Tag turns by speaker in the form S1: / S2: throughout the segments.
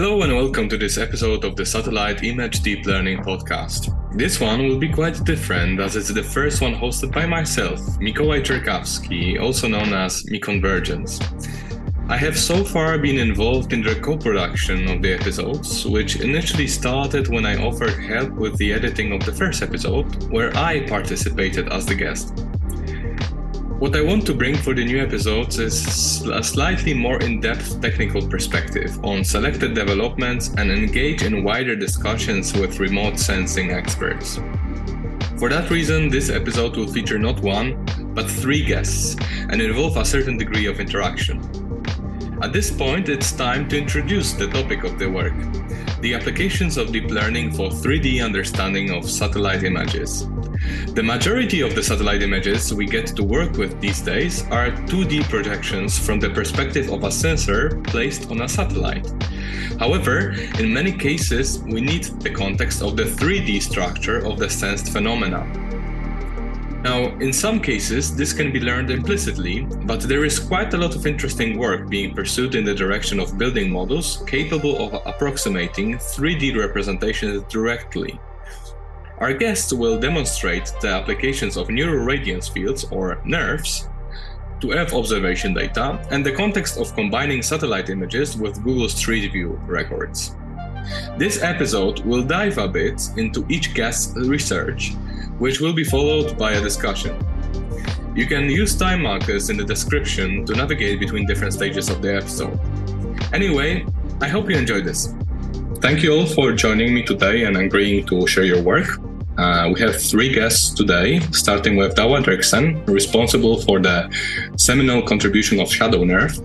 S1: Hello and welcome to this episode of the Satellite Image Deep Learning podcast. This one will be quite different as it's the first one hosted by myself, Mikołaj Czerkawski, also known as Mikonvergence. I have so far been involved in the co-production of the episodes, which initially started when I offered help with the editing of the first episode, where I participated as the guest. What I want to bring for the new episodes is a slightly more in depth technical perspective on selected developments and engage in wider discussions with remote sensing experts. For that reason, this episode will feature not one, but three guests and involve a certain degree of interaction. At this point, it's time to introduce the topic of the work the applications of deep learning for 3D understanding of satellite images. The majority of the satellite images we get to work with these days are 2D projections from the perspective of a sensor placed on a satellite. However, in many cases, we need the context of the 3D structure of the sensed phenomena. Now, in some cases, this can be learned implicitly, but there is quite a lot of interesting work being pursued in the direction of building models capable of approximating 3D representations directly. Our guests will demonstrate the applications of neural radiance fields, or NeRFs, to Earth observation data and the context of combining satellite images with Google Street View records. This episode will dive a bit into each guest's research which will be followed by a discussion. You can use time markers in the description to navigate between different stages of the episode. Anyway, I hope you enjoyed this. Thank you all for joining me today and agreeing to share your work. Uh, we have three guests today, starting with Dawa Derksen, responsible for the seminal contribution of Shadow NeRF,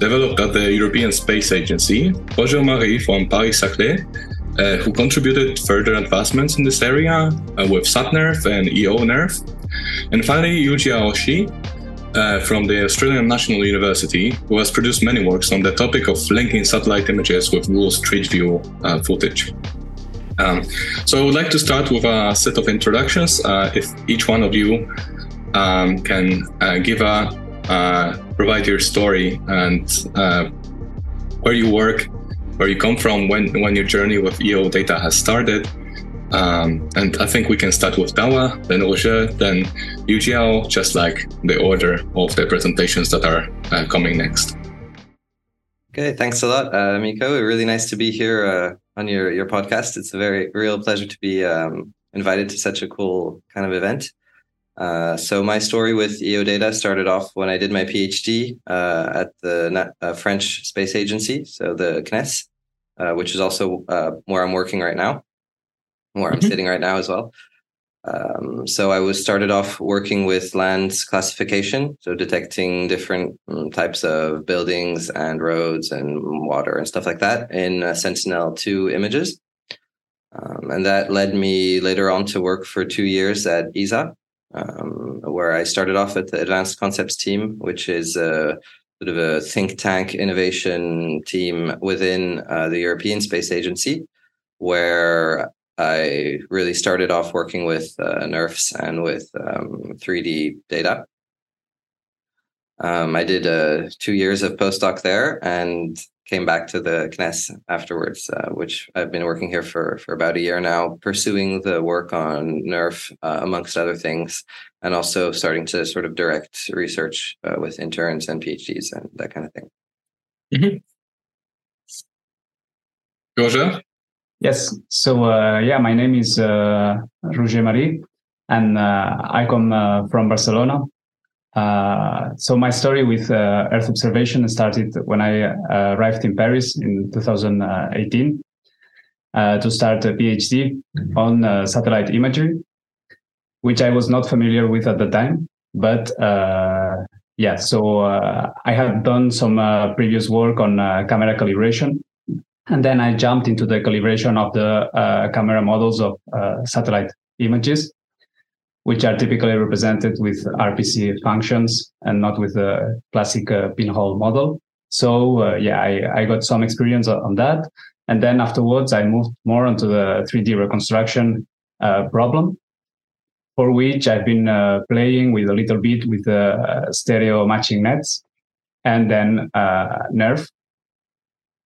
S1: developed at the European Space Agency, Roger Marí from Paris-Saclay, uh, who contributed further advancements in this area uh, with SatNeRF and EONeRF. And finally, Yujiao Shi uh, from the Australian National University, who has produced many works on the topic of linking satellite images with Google Street View uh, footage. Um, so I would like to start with a set of introductions. Uh, if each one of you um, can uh, give a provide your story and where you work where you come from, when when your journey with EO data has started. Um, and I think we can start with Dawa, then Roger, then Yujiao, just like the order of the presentations that are uh, coming next.
S2: Okay, thanks a lot, uh, Miko. Really nice to be here uh, on your your podcast. It's a very real pleasure to be um, invited to such a cool kind of event. Uh, so my story with EO data started off when I did my PhD uh, at the uh, French Space Agency, so the CNES, uh, which is also uh, where I'm working right now, where I'm mm-hmm. sitting right now as well. Um, so I was started off working with land classification, so detecting different um, types of buildings and roads and water and stuff like that in uh, Sentinel-2 images. Um, and that led me later on to work for two years at ESA, um, where I started off at the Advanced Concepts team, which is a sort of a think tank innovation team within uh, the European Space Agency, where I really started off working with uh, NeRFs and with um, 3D data. Um, I did uh, two years of postdoc there and came back to the CNES afterwards, uh, which I've been working here for, for about a year now, pursuing the work on NeRF, uh, amongst other things, and also starting to sort of direct research uh, with interns and PhDs and that kind of thing.
S1: Mm-hmm. Roger?
S3: Yes. So, uh, yeah, my name is uh, Roger Marí, and uh, I come uh, from Barcelona. Uh, so, my story with uh, Earth observation started when I arrived in Paris in 2018 to start a PhD on satellite imagery which I was not familiar with at the time. But uh, yeah, so uh, I had done some uh, previous work on uh, camera calibration. And then I jumped into the calibration of the uh, camera models of uh, satellite images, which are typically represented with RPC functions and not with the classic pinhole model. So yeah, I, I got some experience on that. And then afterwards, I moved more onto the 3D reconstruction problem for which I've been uh, playing with a little bit with the uh, stereo matching nets and then uh, NeRF.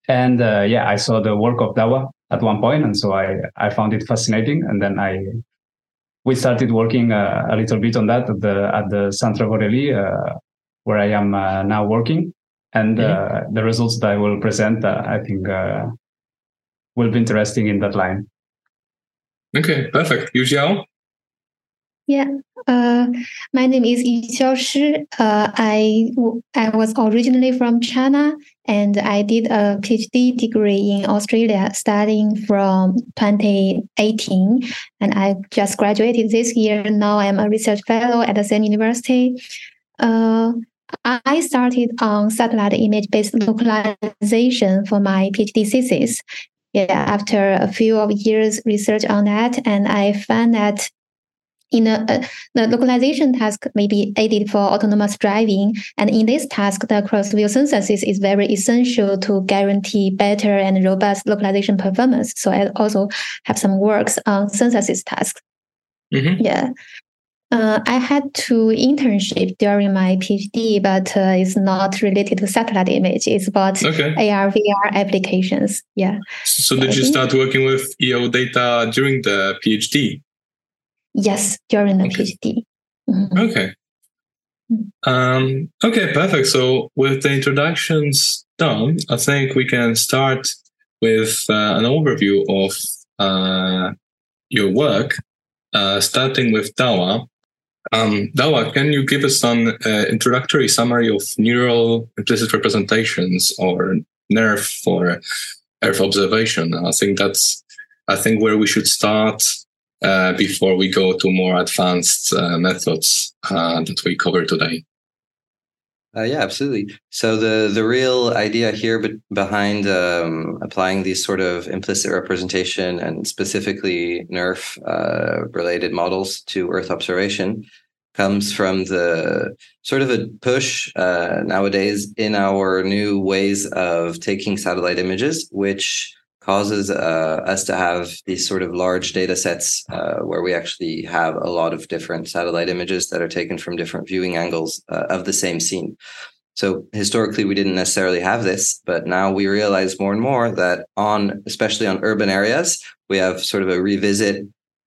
S3: and uh, yeah, I saw the work of Dawa at one point, and so I I found it fascinating, and then I we started working uh, a little bit on that at the at the Centre Borelli, uh, where I am uh, now working, and mm-hmm. the results that I will present, I think, will be interesting in that line.
S1: Okay, perfect. Yujiao?
S4: Yeah, uh, my name is Yujiao Shi. Uh, I, I was originally from China and I did a PhD degree in Australia starting from 2018. And I just graduated this year. Now I'm a research fellow at the same university. Uh, I started on satellite image based localization for my PhD thesis. Yeah, after a few of years research on that, and I found that in a, uh, the localization task may be aided for autonomous driving. And in this task, the cross-view synthesis is very essential to guarantee better and robust localization performance. So I also have some works on synthesis tasks. Mm-hmm. Yeah. Uh, I had two internship during my PhD, but uh, it's not related to satellite image. It's about okay. AR, VR applications. Yeah.
S1: So did you start working with EO data during the PhD?
S4: Yes, during the okay. PhD.
S1: Mm-hmm. Okay. Mm. Um, okay, perfect. So with the introductions done, I think we can start with uh, an overview of uh, your work, uh, starting with Dawa. Um, Dawa, can you give us some uh, introductory summary of neural implicit representations or NERF for Earth observation? I think that's I think where we should start uh, before we go to more advanced uh, methods uh, that we cover today.
S2: Uh, yeah, absolutely. So the the real idea here be- behind um, applying these sort of implicit representation and specifically NERF uh, related models to Earth observation comes from the sort of a push nowadays in our new ways of taking satellite images, which causes uh, us to have these sort of large data sets uh, where we actually have a lot of different satellite images that are taken from different viewing angles uh, of the same scene. So historically, we didn't necessarily have this, but now we realize more and more that on, especially on urban areas, we have sort of a revisit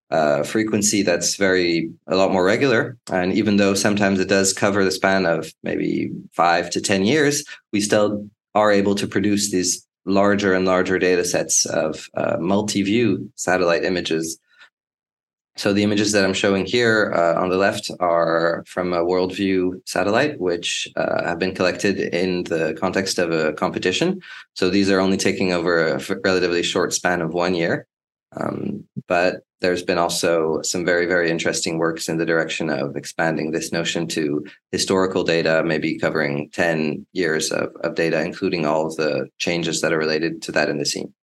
S2: uh, frequency that's very a lot more regular. And even though sometimes it does cover the span of maybe five to ten years, we still are able to produce these larger and larger data sets of uh, multi-view satellite images. So the images that I'm showing here uh, on the left are from a WorldView satellite, which uh, have been collected in the context of a competition. So these are only taking over a relatively short span of one year. Um, but there's been also some very, very interesting works in the direction of expanding this notion to historical data, maybe covering 10 years of, of data, including all of the changes that are related to that in the scene.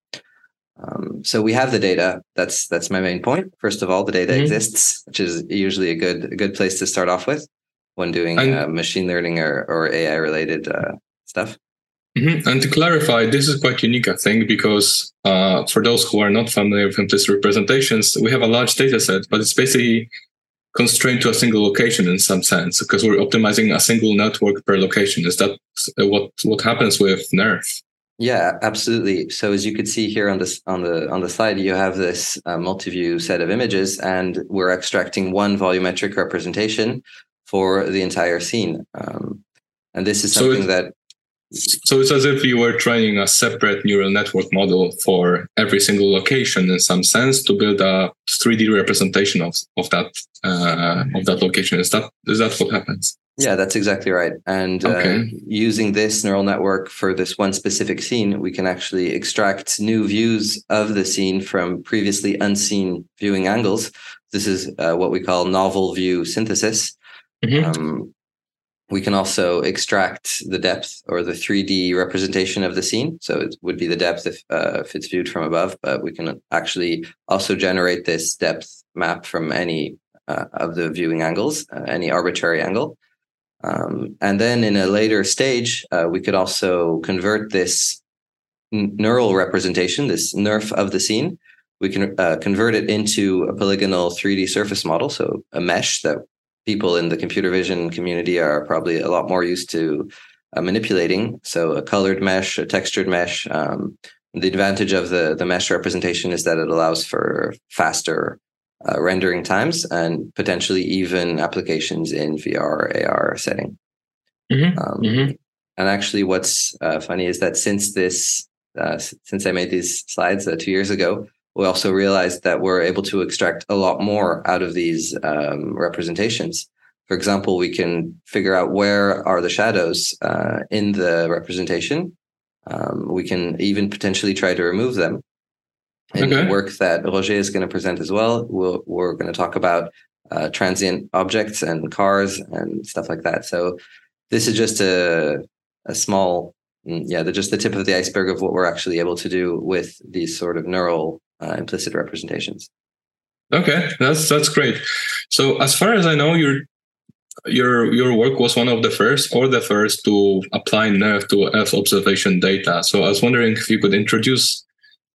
S2: Um, so we have the data. That's that's my main point. First of all, the data mm-hmm. exists, which is usually a good a good place to start off with when doing uh, machine learning or, or AI related uh, stuff.
S1: Mm-hmm. And to clarify, this is quite unique, I think, because uh, for those who are not familiar with implicit representations, we have a large data set, but it's basically constrained to a single location in some sense because we're optimizing a single network per location. Is that what what happens with NERF?
S2: Yeah, absolutely. So as you could see here on this on the on the slide, you have this uh, multi-view set of images, and we're extracting one volumetric representation for the entire scene. Um, and this is something so it, that
S1: so it's as if you were training a separate neural network model for every single location in some sense to build a 3D representation of, of that uh, of that location. Is that is that what happens?
S2: Yeah, that's exactly right. And uh, okay. uh, using this neural network for this one specific scene, we can actually extract new views of the scene from previously unseen viewing angles. This is uh, what we call novel view synthesis. Mm-hmm. Um, we can also extract the depth or the 3D representation of the scene. So it would be the depth if, uh, if it's viewed from above, but we can actually also generate this depth map from any uh, of the viewing angles, uh, any arbitrary angle. Um, and then in a later stage, uh, we could also convert this neural representation, this NERF of the scene, we can uh, convert it into a polygonal 3D surface model, so a mesh that people in the computer vision community are probably a lot more used to uh, manipulating. So a colored mesh, a textured mesh. Um, the advantage of the the mesh representation is that it allows for faster uh, rendering times and potentially even applications in VR AR setting. Mm-hmm. Um, mm-hmm. And actually, what's uh, funny is that since this, uh, since I made these slides uh, two years ago, we also realized that we're able to extract a lot more out of these um, representations. For example, we can figure out where are the shadows uh, in the representation. Um, we can even potentially try to remove them. In okay. the work that Roger is going to present as well, we we are going to talk about uh, transient objects and cars and stuff like that. So this is just a a small, mm, yeah, just the tip of the iceberg of what we're actually able to do with these sort of neural uh, implicit representations.
S1: Okay, that's that's great. So as far as I know, your your your work was one of the first or the first to apply NeRF to Earth observation data. So I was wondering if you could introduce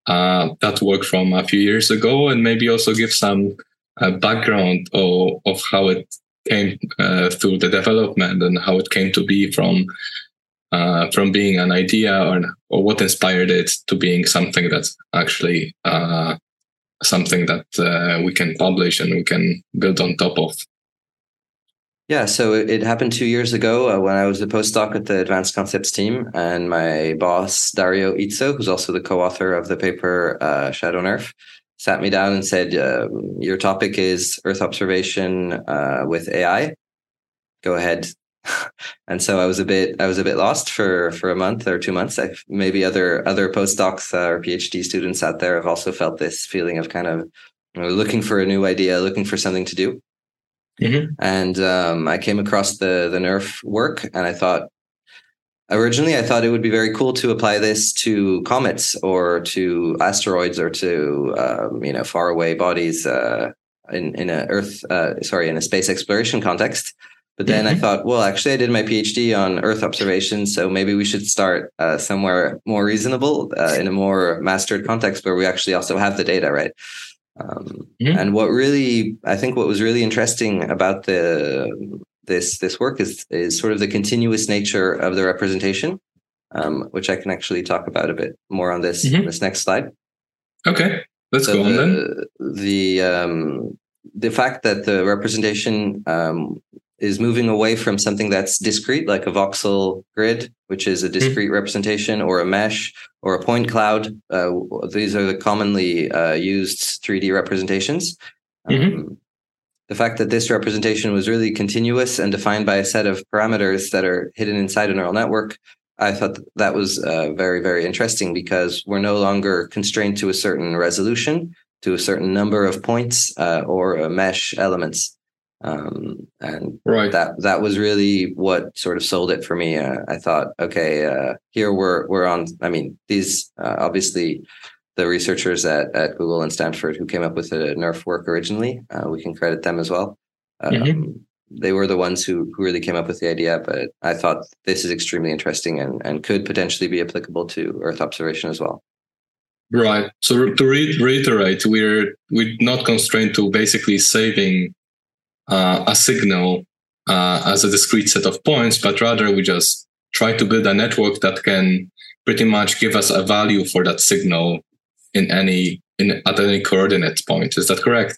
S1: uh, that work from a few years ago and maybe also give some uh, background of, of how it came uh, through the development and how it came to be from uh, from being an idea or, or what inspired it to being something that's actually uh, something that uh, we can publish and we can build on top of.
S2: Yeah, so it happened two years ago uh, when I was a postdoc at the Advanced Concepts team, and my boss Dario Izzo, who's also the co-author of the paper uh, Shadow NeRF, sat me down and said, um, "Your topic is Earth observation uh, with AI. Go ahead, and so I was a bit I was a bit lost for for a month or two months. I, maybe other other postdocs uh, or PhD students out there have also felt this feeling of kind of you know, looking for a new idea, looking for something to do. Mm-hmm. And um, I came across the the NeRF work, and I thought originally I thought it would be very cool to apply this to comets or to asteroids or to um, you know faraway bodies uh, in in a Earth uh, sorry in a space exploration context. But then mm-hmm. I thought, well, actually, I did my PhD on Earth observation, so maybe we should start uh, somewhere more reasonable uh, in a more mastered context where we actually also have the data, right? Um, mm-hmm. And what really, I think, what was really interesting about the this this work is is sort of the continuous nature of the representation, um, which I can actually talk about a bit more on this mm-hmm. this next slide.
S1: Okay, let's so go on the, then.
S2: The um, the fact that the representation um, is moving away from something that's discrete, like a voxel grid, which is a hmm. discrete mm-hmm. representation, or a mesh, or a point cloud. Uh, these are the commonly uh, used 3D representations. Mm-hmm. Um, the fact that this representation was really continuous and defined by a set of parameters that are hidden inside a neural network, I thought that was uh, very, very interesting because we're no longer constrained to a certain resolution, to a certain number of points uh, or mesh elements um, and right. that that was really what sort of sold it for me. Uh, I thought, okay, uh, here we're we're on. I mean, these uh, obviously the researchers at, at Google and Stanford who came up with the NeRF work originally, uh, we can credit them as well. Um, mm-hmm. They were the ones who who really came up with the idea, but I thought this is extremely interesting and and could potentially be applicable to Earth observation as well.
S1: Right. So to re- reiterate, we're we're not constrained to basically saving uh, a signal uh, as a discrete set of points, but rather we just try to build a network that can pretty much give us a value for that signal in any in at any coordinate point. Is that correct?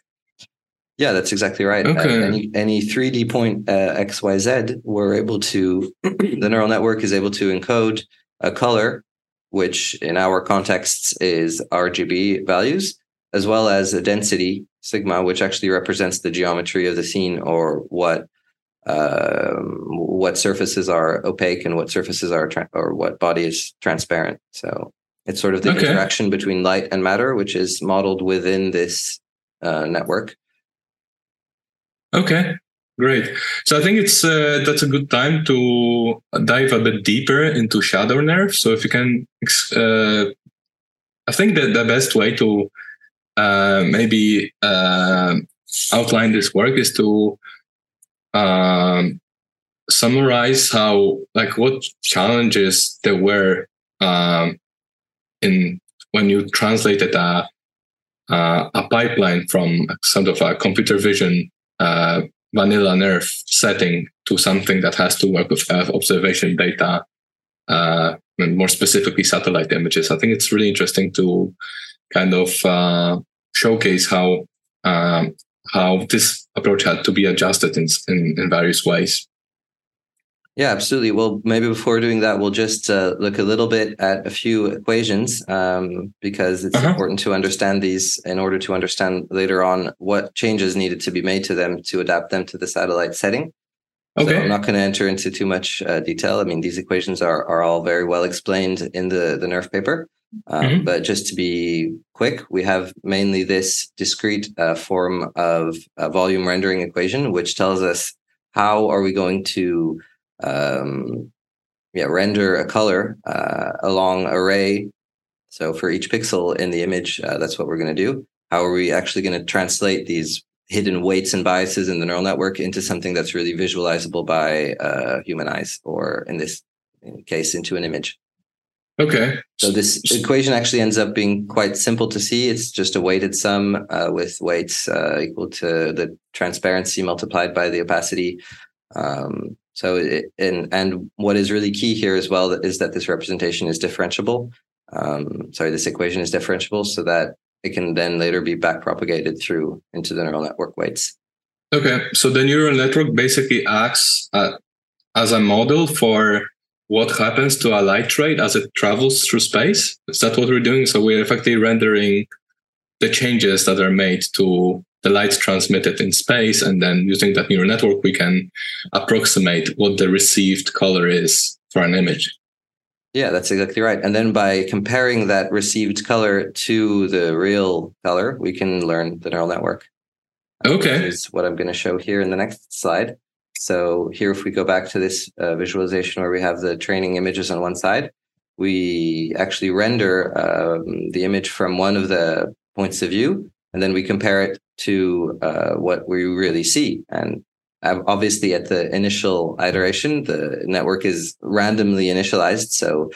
S2: Yeah, that's exactly right. Uh, okay. Any any 3D point uh, x y z, we're able to the neural network is able to encode a color, which in our contexts is RGB values, as well as a density sigma, which actually represents the geometry of the scene or what um, what surfaces are opaque and what surfaces are tra- or what body is transparent. So it's sort of the okay. interaction between light and matter, which is modeled within this uh, network.
S1: Okay, great. So I think it's uh, that's a good time to dive a bit deeper into shadow NeRF. So if you can, uh, I think that the best way to uh, maybe uh, outline this work is to um, summarize how like what challenges there were um, in when you translated a uh, a pipeline from sort of a computer vision uh, vanilla NeRF setting to something that has to work with Earth observation data uh, and more specifically satellite images. I think it's really interesting to kind of uh, showcase how um, how this approach had to be adjusted in, in, in various ways.
S2: Yeah, absolutely. Well, maybe before doing that, we'll just uh, look a little bit at a few equations um, because it's uh-huh. important to understand these in order to understand later on what changes needed to be made to them to adapt them to the satellite setting. Okay. So I'm not going to enter into too much uh, detail. I mean, these equations are are all very well explained in the the NERF paper. Um, mm-hmm. But just to be quick, we have mainly this discrete uh, form of volume rendering equation, which tells us how are we going to um, yeah, render a color uh, along array. So for each pixel in the image, uh, that's what we're going to do. How are we actually going to translate these hidden weights and biases in the neural network into something that's really visualizable by uh, human eyes, or in this case, into an image?
S1: Okay.
S2: So this equation actually ends up being quite simple to see. It's just a weighted sum uh, with weights uh, equal to the transparency multiplied by the opacity. Um, so, it, and and what is really key here as well is that this representation is differentiable. Um, sorry, this equation is differentiable, so that it can then later be back propagated through into the neural network weights.
S1: Okay, so the neural network basically acts uh, as a model for what happens to a light ray as it travels through space. Is that what we're doing? So we're effectively rendering the changes that are made to the light transmitted in space. And then using that neural network, we can approximate what the received color is for an image.
S2: Yeah, that's exactly right. And then by comparing that received color to the real color, we can learn the neural network.
S1: Okay.
S2: This is what I'm going to show here in the next slide. So here, if we go back to this uh, visualization where we have the training images on one side, we actually render um, the image from one of the points of view, and then we compare it to uh, what we really see. And obviously, at the initial iteration, the network is randomly initialized, so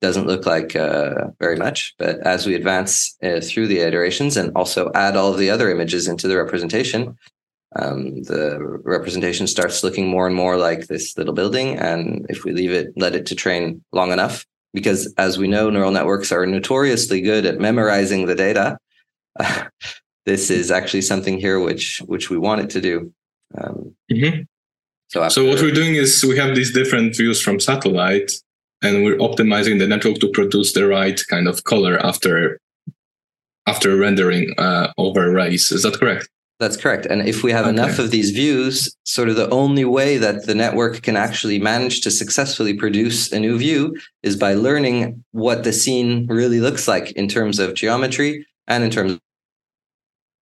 S2: doesn't look like uh, very much. But as we advance uh, through the iterations and also add all of the other images into the representation, um, the representation starts looking more and more like this little building. And if we leave it, let it to train long enough, because as we know, neural networks are notoriously good at memorizing the data. this is actually something here which which we want it to do. Um,
S1: mm-hmm. So, after, so what we're doing is we have these different views from satellite, and we're optimizing the network to produce the right kind of color after after rendering uh, over rays. Is that correct?
S2: That's correct. And if we have okay. enough of these views, sort of the only way that the network can actually manage to successfully produce a new view is by learning what the scene really looks like in terms of geometry and in terms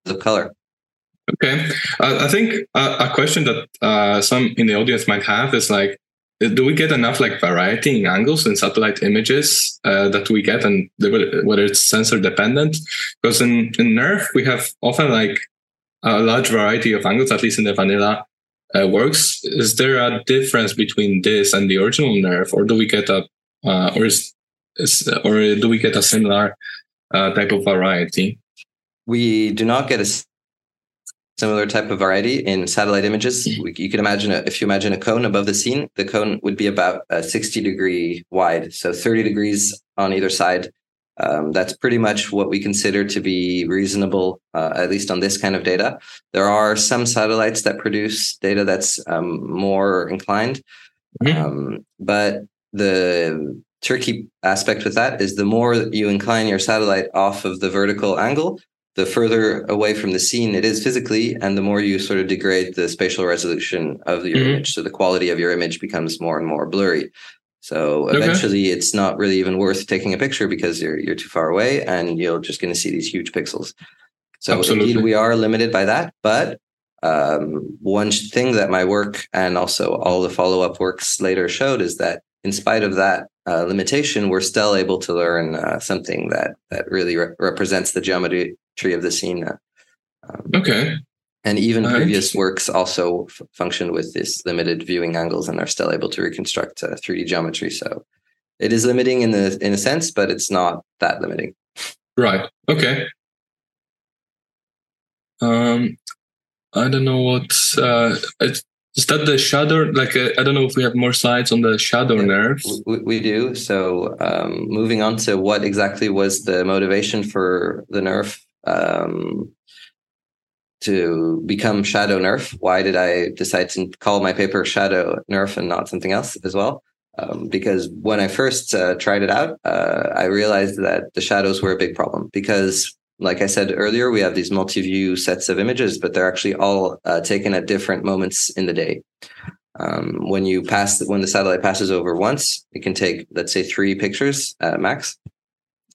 S2: of color.
S1: Okay. Uh, I think uh, a question that uh, some in the audience might have is like, do we get enough like variety in angles in satellite images uh, that we get and whether it's sensor dependent? Because in, in NERF, we have often like a large variety of angles, at least in the vanilla uh, works. Is there a difference between this and the original NeRF, or do we get a, uh, or is, is, or do we get a similar uh, type of variety?
S2: We do not get a similar type of variety in satellite images. You can imagine a, if you imagine a cone above the scene, the cone would be about a 60 degree wide, so 30 degrees on either side um, that's pretty much what we consider to be reasonable, uh, at least on this kind of data. There are some satellites that produce data that's um, more inclined, mm-hmm. um, but the tricky aspect with that is the more you incline your satellite off of the vertical angle, the further away from the scene it is physically, and the more you sort of degrade the spatial resolution of your mm-hmm. image. So the quality of your image becomes more and more blurry. So eventually, okay. it's not really even worth taking a picture because you're you're too far away, and you're just going to see these huge pixels. So Absolutely. indeed, we are limited by that. But um, one thing that my work and also all the follow up works later showed is that in spite of that uh, limitation, we're still able to learn uh, something that that really re- represents the geometry of the scene.
S1: Um, okay.
S2: And even previous works also f- functioned with this limited viewing angles and are still able to reconstruct uh, 3D geometry. So it is limiting in the in a sense, but it's not that limiting.
S1: Right. Okay. Um, I don't know what. Uh, Is that the shadow? Like, uh, I don't know if we have more slides on the shadow yeah, NeRF.
S2: We, we, do. So, um, moving on to what exactly was the motivation for the nerf um, to become shadow nerf? Why did I decide to call my paper shadow nerf and not something else as well? Um, because when I first uh, tried it out, uh, I realized that the shadows were a big problem because like I said earlier, we have these multi-view sets of images, but they're actually all uh, taken at different moments in the day. Um, when you pass, when the satellite passes over once, it can take, let's say, three pictures at max,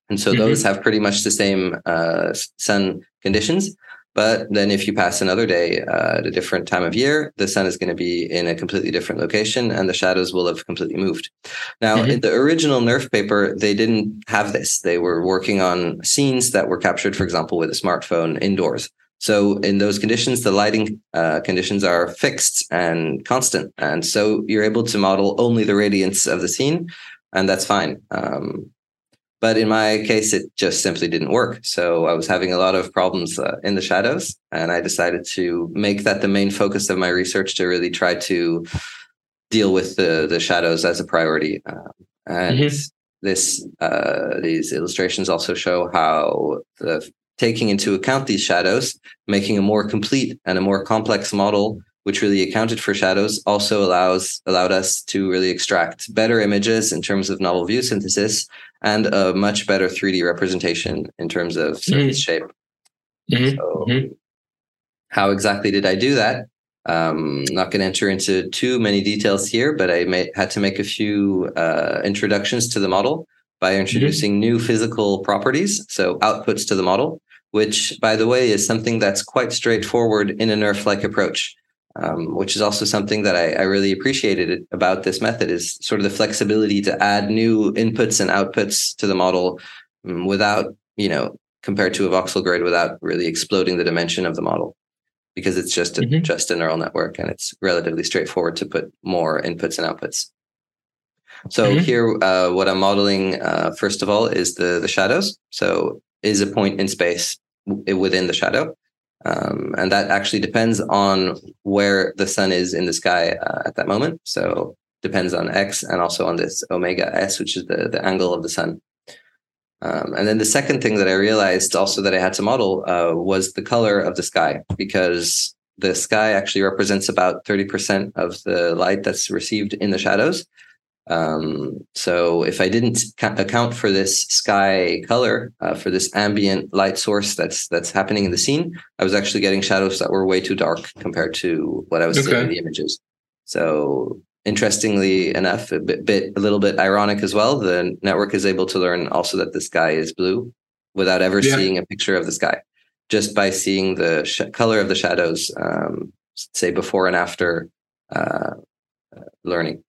S2: and so mm-hmm. those have pretty much the same uh, sun conditions. But then if you pass another day uh, at a different time of year, the sun is going to be in a completely different location and the shadows will have completely moved. Now, mm-hmm. in the original NERF paper, they didn't have this. They were working on scenes that were captured, for example, with a smartphone indoors. So in those conditions, the lighting uh, conditions are fixed and constant. And so you're able to model only the radiance of the scene, and that's fine. Um, but in my case, it just simply didn't work. So I was having a lot of problems uh, in the shadows, and I decided to make that the main focus of my research to really try to deal with the the shadows as a priority. Um, and mm-hmm. this uh, these illustrations also show how the taking into account these shadows, making a more complete and a more complex model which really accounted for shadows, also allows allowed us to really extract better images in terms of novel view synthesis and a much better 3D representation in terms of surface mm-hmm. shape. Mm-hmm. So, mm-hmm. how exactly did I do that? Um, not going to enter into too many details here, but I may, had to make a few uh, introductions to the model by mm-hmm. introducing new physical properties, so outputs to the model, which, by the way, is something that's quite straightforward in a NERF-like approach um, which is also something that I, I, really appreciated about this method is sort of the flexibility to add new inputs and outputs to the model um, without, you know, compared to a voxel grid without really exploding the dimension of the model because it's just a, mm-hmm. just a neural network and it's relatively straightforward to put more inputs and outputs. So mm-hmm. here, uh, what I'm modeling, uh, first of all, is the the shadows. So is a point in space w- within the shadow. Um, and that actually depends on where the sun is in the sky uh, at that moment. So depends on x and also on this omega s, which is the, the angle of the sun. Um, and then the second thing that I realized also that I had to model uh, was the color of the sky, because the sky actually represents about 30% of the light that's received in the shadows. Um, so if I didn't ca- account for this sky color, uh, for this ambient light source that's that's happening in the scene, I was actually getting shadows that were way too dark compared to what I was okay. seeing in the images. So interestingly enough, a bit, bit, a little bit ironic as well. The network is able to learn also that the sky is blue without ever yeah. seeing a picture of the sky, just by seeing the sh- color of the shadows, um, say before and after uh, learning.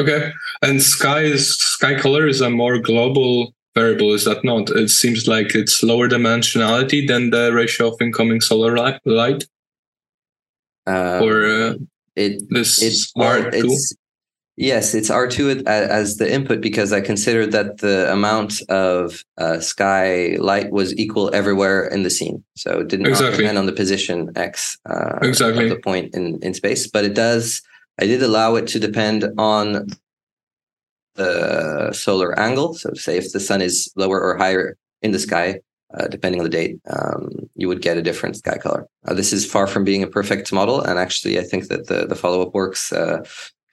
S1: Okay, and sky is sky color is a more global variable, is that not? It seems like it's lower dimensionality than the ratio of incoming solar light.
S2: Um, or uh, it this it's R2? It's, yes, it's R two as the input because I considered that the amount of uh, sky light was equal everywhere in the scene, so it didn't exactly. depend on the position x uh, exactly the point in in space, but it does I did allow it to depend on the solar angle. So, say if the sun is lower or higher in the sky, uh, depending on the date, um, you would get a different sky color. Uh, this is far from being a perfect model, and actually, I think that the the follow up works uh,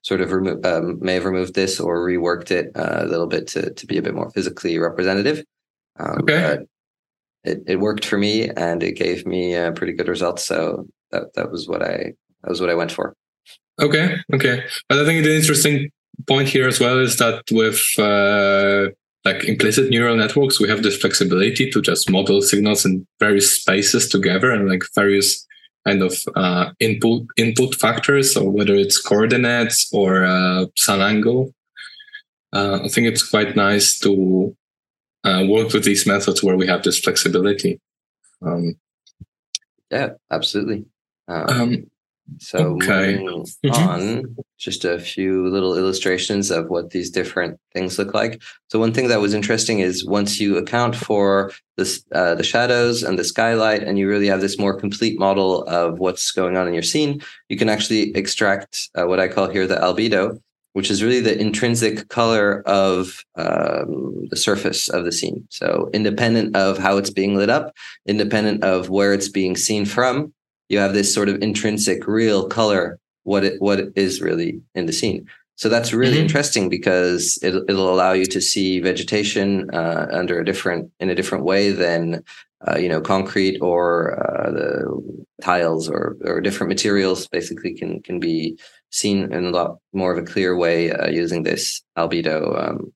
S2: sort of remo- um, may have removed this or reworked it uh, a little bit to to be a bit more physically representative. Um, okay. It, it worked for me, and it gave me a pretty good results. So that that was what I that was what I went for.
S1: Okay, okay. But I think the interesting point here as well is that with uh, like implicit neural networks, we have this flexibility to just model signals in various spaces together and like various kind of uh, input input factors, or whether it's coordinates or uh, sun angle. Uh, I think it's quite nice to uh, work with these methods where we have this flexibility. Um,
S2: yeah, absolutely.
S1: Um,
S2: So
S1: Okay.
S2: moving
S1: Mhm.
S2: on, just a few little illustrations of what these different things look like. So one thing that was interesting is once you account for this, uh, the shadows and the skylight, and you really have this more complete model of what's going on in your scene, you can actually extract uh, what I call here the albedo, which is really the intrinsic color of um, the surface of the scene. So independent of how it's being lit up, independent of where it's being seen from, you have this sort of intrinsic real color what it what it is really in the scene so that's really
S1: Mhm.
S2: interesting because it, it'll allow you to see vegetation uh, under a different in a different way than uh, you know concrete or uh, the tiles or or different materials basically can can be seen in a lot more of a clear way uh, using this albedo um,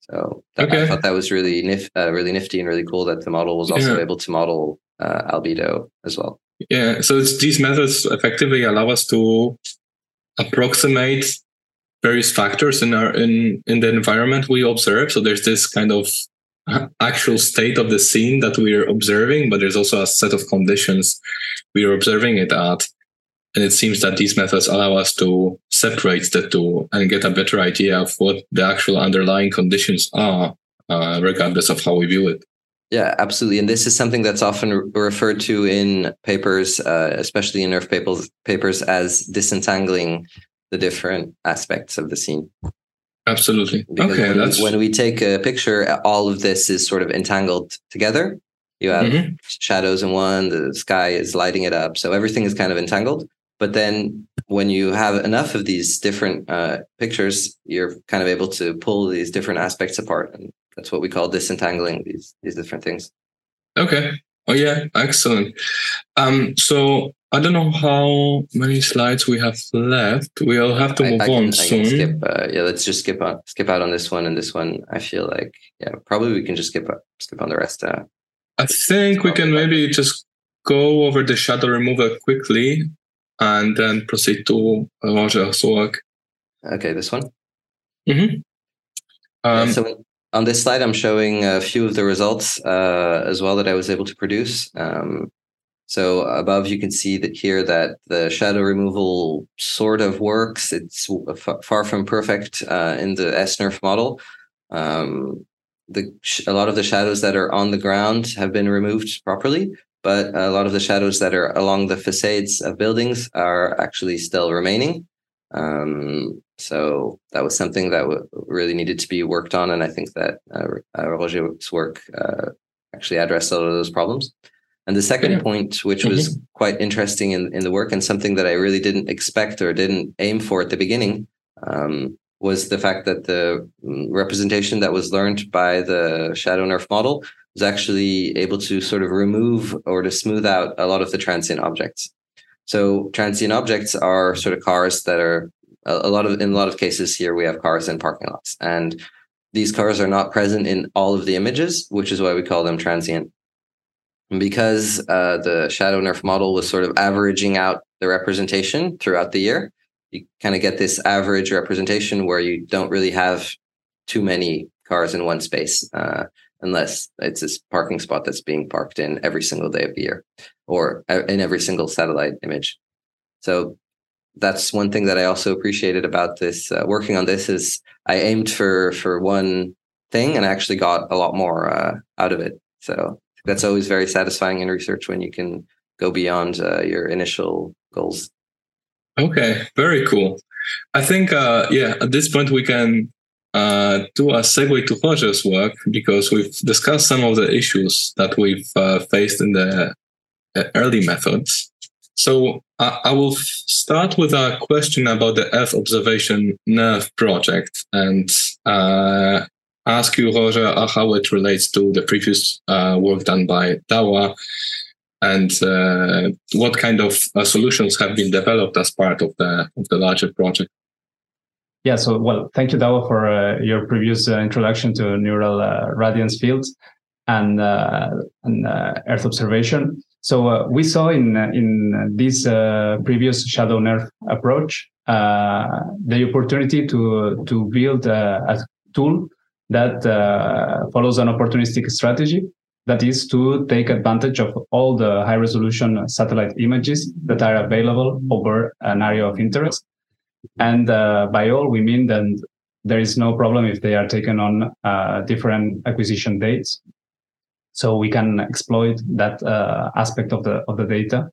S2: so that, I thought that was really nif- uh, really nifty and really cool that the model was also
S1: Yeah.
S2: able to model uh, albedo as well
S1: Yeah, so these methods effectively allow us to approximate various factors in our in in the environment we observe. So there's this kind of actual state of the scene that we are observing, but there's also a set of conditions we are observing it at. And it seems that these methods allow us to separate the two and get a better idea of what the actual underlying conditions are, uh, regardless of how we view it.
S2: Yeah, absolutely. And this is something that's often re- referred to in papers, uh, especially in NeRF papers, papers, as disentangling the different aspects of the scene.
S1: Absolutely.
S2: Because
S1: okay,
S2: when,
S1: that's
S2: when we take a picture, all of this is sort of entangled together. You have
S1: Mhm.
S2: shadows in one, the sky is lighting it up. So everything is kind of entangled. But then when you have enough of these different uh, pictures, you're kind of able to pull these different aspects apart. And that's what we call disentangling these, these different things.
S1: Okay. Oh yeah, excellent. Um, so I don't know how many slides we have left. We'll have to move
S2: I, can,
S1: on
S2: I can
S1: soon.
S2: skip. Uh, yeah, let's just skip on skip out on this one and this one. I feel like yeah, probably we can just skip uh, skip on the rest. Uh,
S1: I think we can maybe just go over the shadow remover quickly and then proceed to Roger's work.
S2: okay, this one.
S1: Mhm. Um,
S2: Yeah, so on this slide, I'm showing a few of the results uh, as well that I was able to produce. Um, so above, you can see that here that the shadow removal sort of works. It's far from perfect uh, in the SNERF model. Um, the a lot of the shadows that are on the ground have been removed properly, but a lot of the shadows that are along the facades of buildings are actually still remaining. Um, so that was something that w- really needed to be worked on, and I think that uh, uh, Roger's work uh, actually addressed a lot of those problems. And the second
S1: Yeah.
S2: point, which was quite interesting in, in the work, and something that I really didn't expect or didn't aim for at the beginning, um, was the fact that the mm, representation that was learned by the Shadow Nerf model was actually able to sort of remove or to smooth out a lot of the transient objects. So transient objects are sort of cars that are a, lot of in a lot of cases here we have cars in parking lots and these cars are not present in all of the images, which is why we call them transient. And because uh, the Shadow Nerf model was sort of averaging out the representation throughout the year, you kind of get this average representation where you don't really have too many cars in one space, uh, unless it's this parking spot that's being parked in every single day of the year or uh, in every single satellite image. So that's one thing that I also appreciated about this uh, working on this is I aimed for for one thing and I actually got a lot more uh, out of it. So that's always very satisfying in research when you can go beyond uh, your initial goals.
S1: Okay, very cool. I think, uh, yeah, at this point we can uh, do a segue to Roger's work because we've discussed some of the issues that we've uh, faced in the uh, early methods. So I, I will start with a question about the Earth Observation NeRF project and uh, ask you, Roger, uh, how it relates to the previous uh, work done by Dawa and uh, what kind of uh, solutions have been developed as part of the of the larger project.
S3: Yeah, so well, thank you, Dawa, for uh, your previous uh, introduction to neural uh, radiance fields and, uh, and uh, Earth observation. So uh, we saw in in this previous shadow nerf approach the opportunity to to build a, tool that follows an opportunistic strategy that is to take advantage of all the high resolution satellite images that are available over an area of interest. And uh, by all, we mean that there is no problem if they are taken on uh, different acquisition dates. So we can exploit that uh, aspect of the of the data.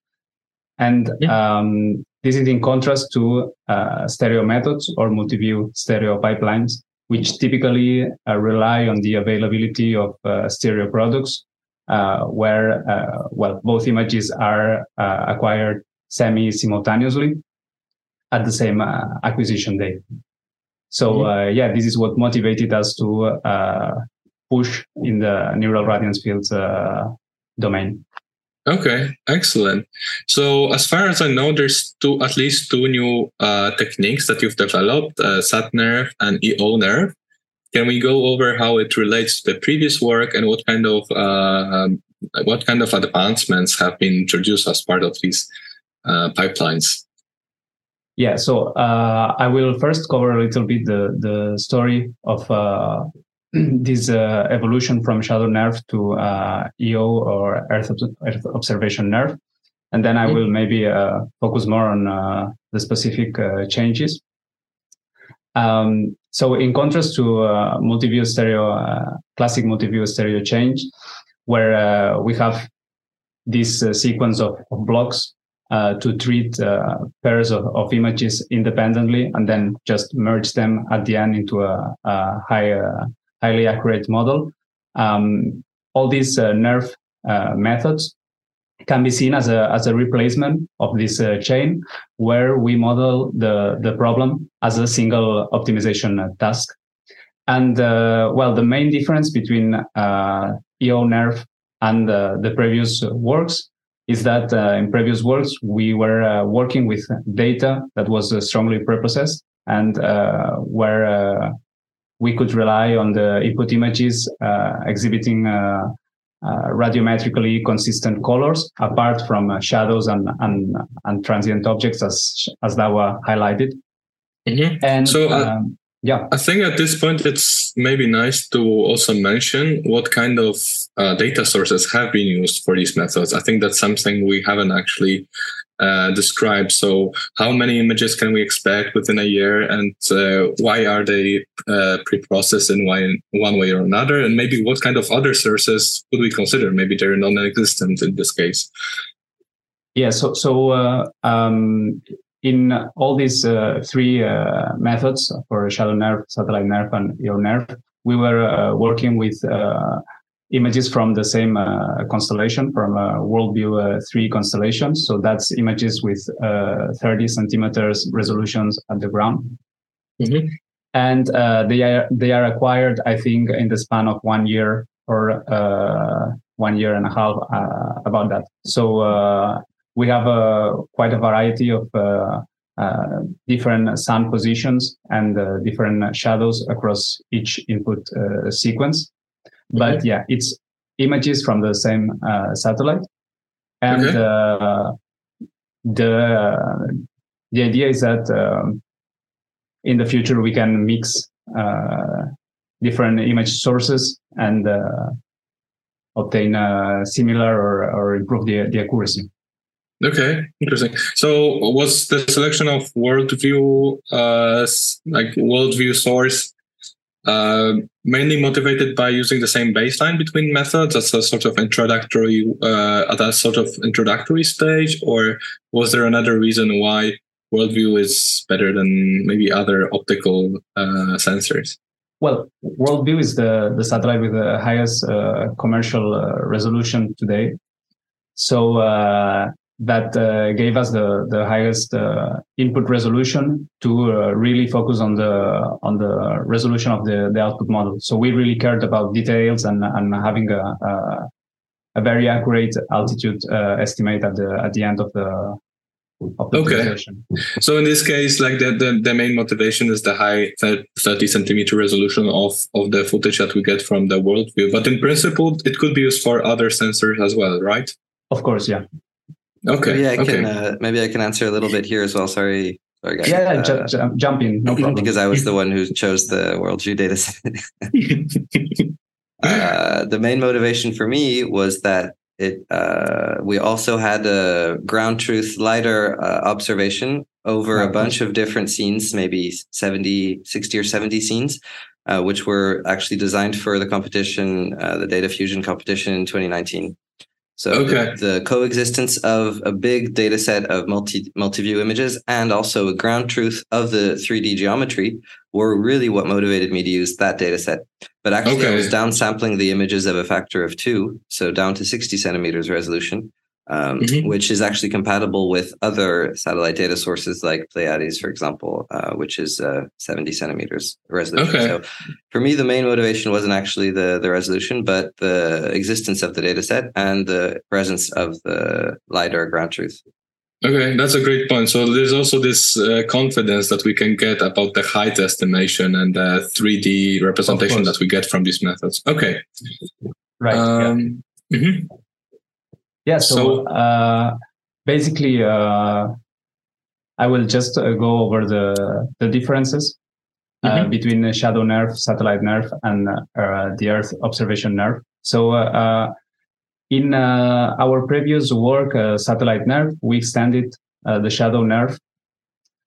S3: And yeah. um, this is in contrast to uh, stereo methods or multi-view stereo pipelines, which typically uh, rely on the availability of uh, stereo products, uh, where uh, well both images are uh, acquired semi-simultaneously at the same acquisition date. So mm-hmm. yeah, this is what motivated us to push in the neural radiance fields domain.
S1: Okay, excellent. So, as far as I know, there's two, at least two new uh, techniques that you've developed: uh, Sat-NeRF and EO-NeRF. Can we go over how it relates to the previous work and what kind of uh, what kind of advancements have been introduced as part of these uh, pipelines?
S3: Yeah, so uh, I will first cover a little bit the the story of uh, this uh, evolution from shadow NeRF to uh, EO or Earth, Earth, observation NeRF. And then I mm-hmm. will maybe uh, focus more on uh, the specific uh, changes. Um, so in contrast to uh, multi-view stereo, classic multi-view stereo change, where we have this sequence of, of blocks uh, to treat uh, pairs of, of, images independently and then just merge them at the end into a, a high highly accurate model. Um, all these uh, NeRF uh, methods can be seen as a as a replacement of this uh, chain, where we model the the problem as a single optimization task. And well, the main difference between uh, EO-NeRF and the previous works is that in previous works we were working with data that was strongly preprocessed and where we could rely on the input images uh, exhibiting uh, uh, radiometrically consistent colors apart from uh, shadows and, and, and transient objects as as Dawa highlighted.
S1: Mm-hmm. And so, uh, um, yeah, I think at this point it's maybe nice to also mention what kind of uh, data sources have been used for these methods. I think that's something we haven't actually uh, describe. So, how many images can we expect within a year, and uh, why are they uh, pre-processed in one, one way or another? And maybe what kind of other sources would we consider? Maybe they're non-existent in this case.
S3: Yeah. So, so uh, um, in all these uh, three uh, methods for shadow NeRF, satellite NeRF, and EO-NeRF, we were working with images from the same uh, constellation, from uh, Worldview uh, 3 constellation. So that's images with uh, 30 centimeters resolutions at the ground. Mm-hmm. And uh, they are they are acquired, I think, in the span of one year or uh, one year and a half about that. So we have a, quite a variety of different sun positions and different shadows across each input sequence. But yeah, it's images from the same uh, satellite, and okay. uh, the the idea is that um, in the future we can mix uh, different image sources and uh, obtain a similar or, or improve the, the accuracy.
S1: Okay, interesting. So, was the selection of worldview, uh, like worldview source, uh, mainly motivated by using the same baseline between methods as a sort of introductory uh, at a sort of introductory stage, or was there another reason why worldview is better than maybe other optical uh, sensors?
S3: Well, worldview is the the satellite with the highest uh, commercial uh, resolution today. So uh, that uh, gave us the the highest uh, input resolution to uh, really focus on the on the resolution of the the output model. So we really cared about details and and having a a, a very accurate altitude uh, estimate at the at the end of the. Of the
S1: okay. So in this case, like the, the, the main motivation is the high 30 centimeter resolution of, of the footage that we get from the world view. But in principle, it could be used for other sensors as well, right?
S3: Of course, yeah.
S1: Okay.
S2: Maybe I
S1: okay.
S2: can uh, maybe I can answer a little bit here as well. Sorry, sorry
S3: guys. Yeah, uh, ju- ju- jump in, no problem.
S2: Because I was the one who chose the worldview data set. uh, the main motivation for me was that it uh, we also had a ground truth lidar uh, observation over a bunch of different scenes, maybe 70, 60 or 70 scenes, uh, which were actually designed for the competition, uh, the Data Fusion competition in 2019. So okay. the, the, coexistence of a big data set of multi multi-view images and also a ground truth of the 3D geometry were really what motivated me to use that data set. But actually okay. I was downsampling the images of a factor of two, so down to 60 centimeters resolution um, mm-hmm. which is actually compatible with other satellite data sources like Pleiades, for example, uh, which is uh, 70 centimeters resolution. Okay. So for me, the main motivation wasn't actually the, the resolution, but the existence of the data set and the presence of the LiDAR ground truth.
S1: Okay, that's a great point. So there's also this uh, confidence that we can get about the height estimation and the 3D representation that we get from these methods. Okay.
S3: Right. Um, yeah. Mm-hmm. Yeah. So, so uh, basically, uh, I will just uh, go over the the differences uh, mm-hmm. between Shadow NERF, Satellite NERF, and uh, the Earth Observation NERF. So in our previous work, Satellite NERF, we extended the Shadow NERF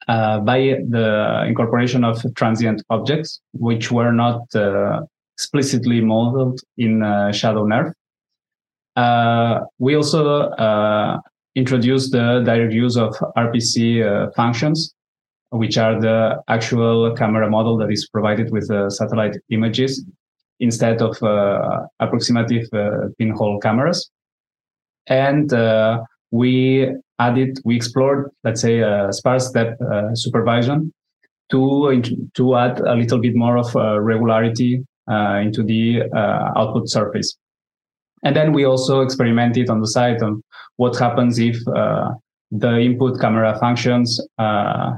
S3: uh, by the incorporation of transient objects, which were not uh, explicitly modeled in uh, Shadow NERF. Uh, we also uh, introduced the direct use of RPC uh, functions, which are the actual camera model that is provided with satellite images instead of approximative pinhole cameras. And we added, we explored, let's say, sparse depth uh, supervision to to add a little bit more of uh, regularity uh, into the output surface. And then we also experimented on the site on what happens if uh, the input camera functions uh,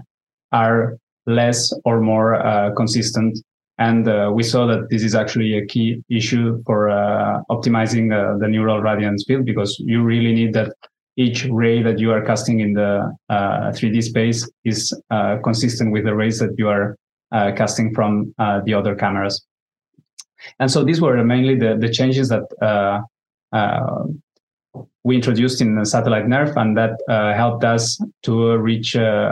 S3: are less or more uh, consistent. And uh, we saw that this is actually a key issue for uh, optimizing uh, the neural radiance field because you really need that each ray that you are casting in the 3D space is consistent with the rays that you are casting from the other cameras. And so these were mainly the, the changes that uh, we introduced in satellite NERF, and that uh, helped us to reach, uh,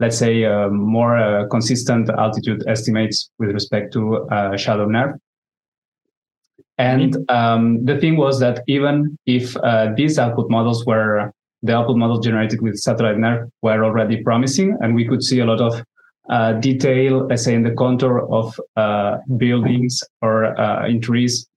S3: let's say, more consistent altitude estimates with respect to shadow NERF. And um, the thing was that even if uh, these output models were the output models generated with satellite NERF were already promising, and we could see a lot of uh, detail, let's say, in the contour of uh, buildings or in trees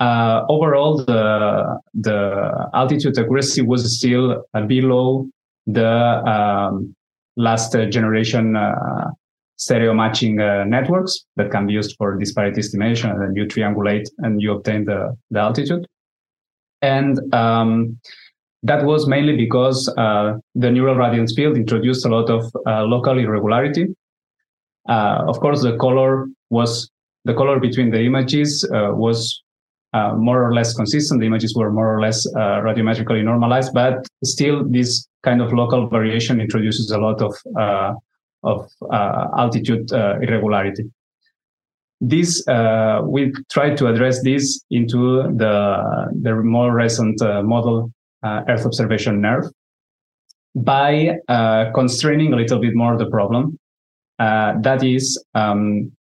S3: uh, overall, the the altitude accuracy was still uh, below the um, last generation uh, stereo matching uh, networks that can be used for disparity estimation, and then you triangulate and you obtain the, the altitude. And um, that was mainly because uh, the neural radiance field introduced a lot of uh, local irregularity. of course, the color was the color between the images was uh, more or less consistent. The images were more or less uh, radiometrically normalized, but still this kind of local variation introduces a lot of uh, of uh, altitude uh, irregularity. This we tried to address this into the the more recent model Earth observation NERF by constraining a little bit more the problem. that is, um,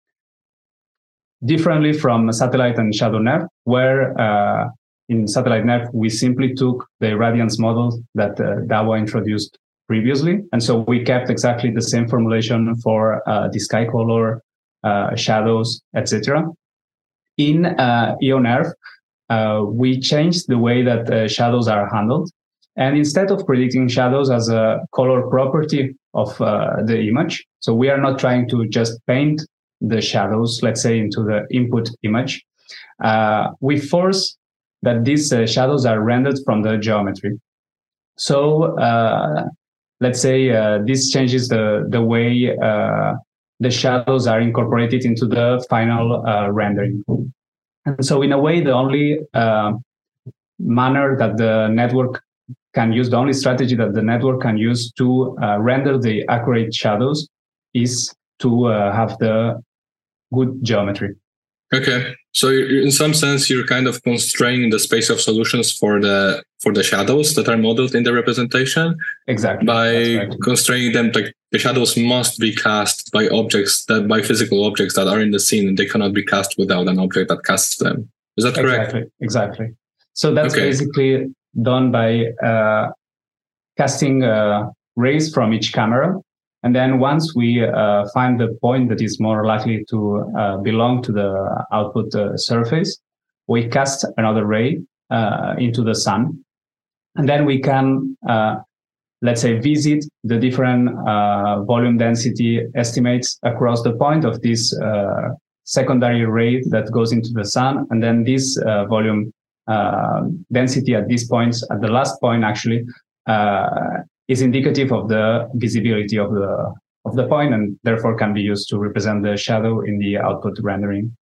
S3: differently from satellite and shadow NERF, where uh, in satellite NERF, we simply took the radiance model that uh, Dawa introduced previously. And so we kept exactly the same formulation for uh, the sky color, uh, shadows, etc. In uh, EO-NeRF, uh, we changed the way that uh, shadows are handled. And instead of predicting shadows as a color property of the image, so we are not trying to just paint the shadows, let's say, into the input image, uh, we force that these uh, shadows are rendered from the geometry. So uh, let's say uh, this changes the the way uh, the shadows are incorporated into the final uh, rendering. And so, in a way, the only manner that the network can use, the only strategy that the network can use to render the accurate shadows is to have the good geometry.
S1: Okay. So in some sense, you're kind of constraining the space of solutions for the for the shadows that are modeled in the representation.
S3: Exactly.
S1: By right. constraining them, like the shadows must be cast by objects that by physical objects that are in the scene, and they cannot be cast without an object that casts them. Is that correct?
S3: Exactly. Exactly. So that's okay. basically done by uh, casting uh, rays from each camera and then once we uh, find the point that is more likely to uh, belong to the output uh, surface, we cast another ray uh, into the sun. And then we can, uh, let's say, visit the different uh, volume density estimates across the point of this secondary ray that goes into the sun. And then this volume density at these points, at the last point actually, is indicative of the visibility of the of the point and therefore can be used to represent the shadow in the output rendering.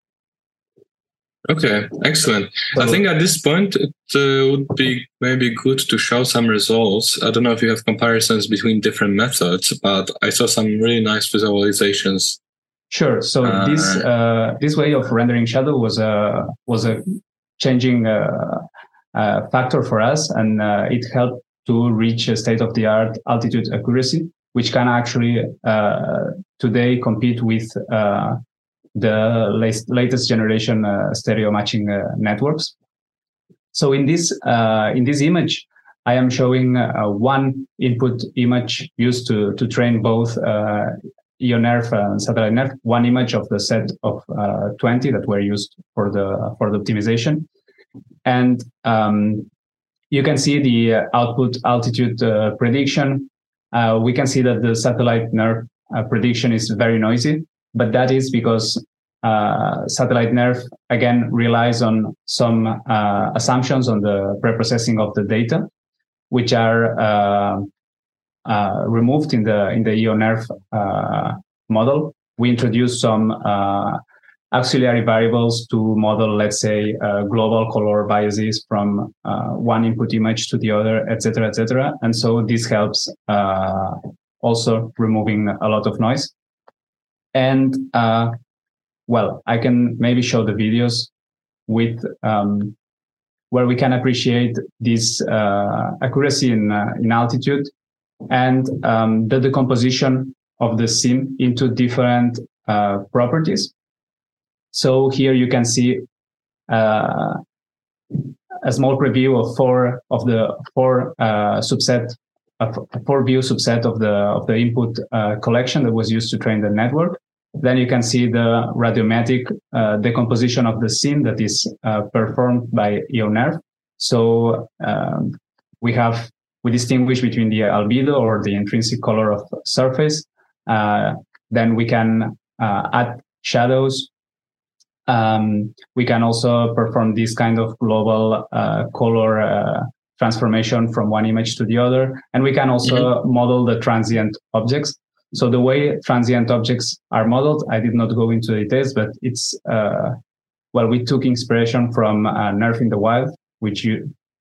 S1: Okay, excellent. So, I think at this point it uh, would be maybe good to show some results. I don't know if you have comparisons between different methods, but I saw some really nice visualizations.
S3: Sure. So uh, this uh, this way of rendering shadow was a was a changing uh, uh, factor for us, and uh, it helped to reach a state of the art altitude accuracy, which can actually uh, today compete with uh, the latest, generation uh, stereo matching uh, networks. So in this uh, in this image, I am showing uh, one input image used to to train both EO-NeRF and satellite NeRF, one image of the set of 20 that were used for the for the optimization. And um, you can see the uh, output altitude uh, prediction. Uh, we can see that the satellite NeRF prediction is very noisy, but that is because satellite NeRF again relies on some assumptions on the preprocessing of the data, which are uh, removed in the in the EO-NeRF uh, model. We introduced some uh, auxiliary variables to model, let's say, uh, global color biases from uh, one input image to the other, etc., etc. And so this helps uh, also removing a lot of noise. And uh, well, I can maybe show the videos with um, where we can appreciate this uh, accuracy in uh, in altitude and um, the decomposition of the sim into different properties. So here you can see uh, a small preview of four of the four uh, subset, a four view subset of the of the input uh, collection that was used to train the network. Then you can see the radiometric uh, decomposition of the scene that is uh, performed by EO-NeRF. So um, we have we distinguish between the albedo or the intrinsic color of surface. Uh, then we can add shadows um, we can also perform this kind of global uh, color uh, transformation from one image to the other. And we can also mm-hmm. model the transient objects. So the way transient objects are modeled, I did not go into details, but it's, uh, well, we took inspiration from uh, NeRF in the Wild, which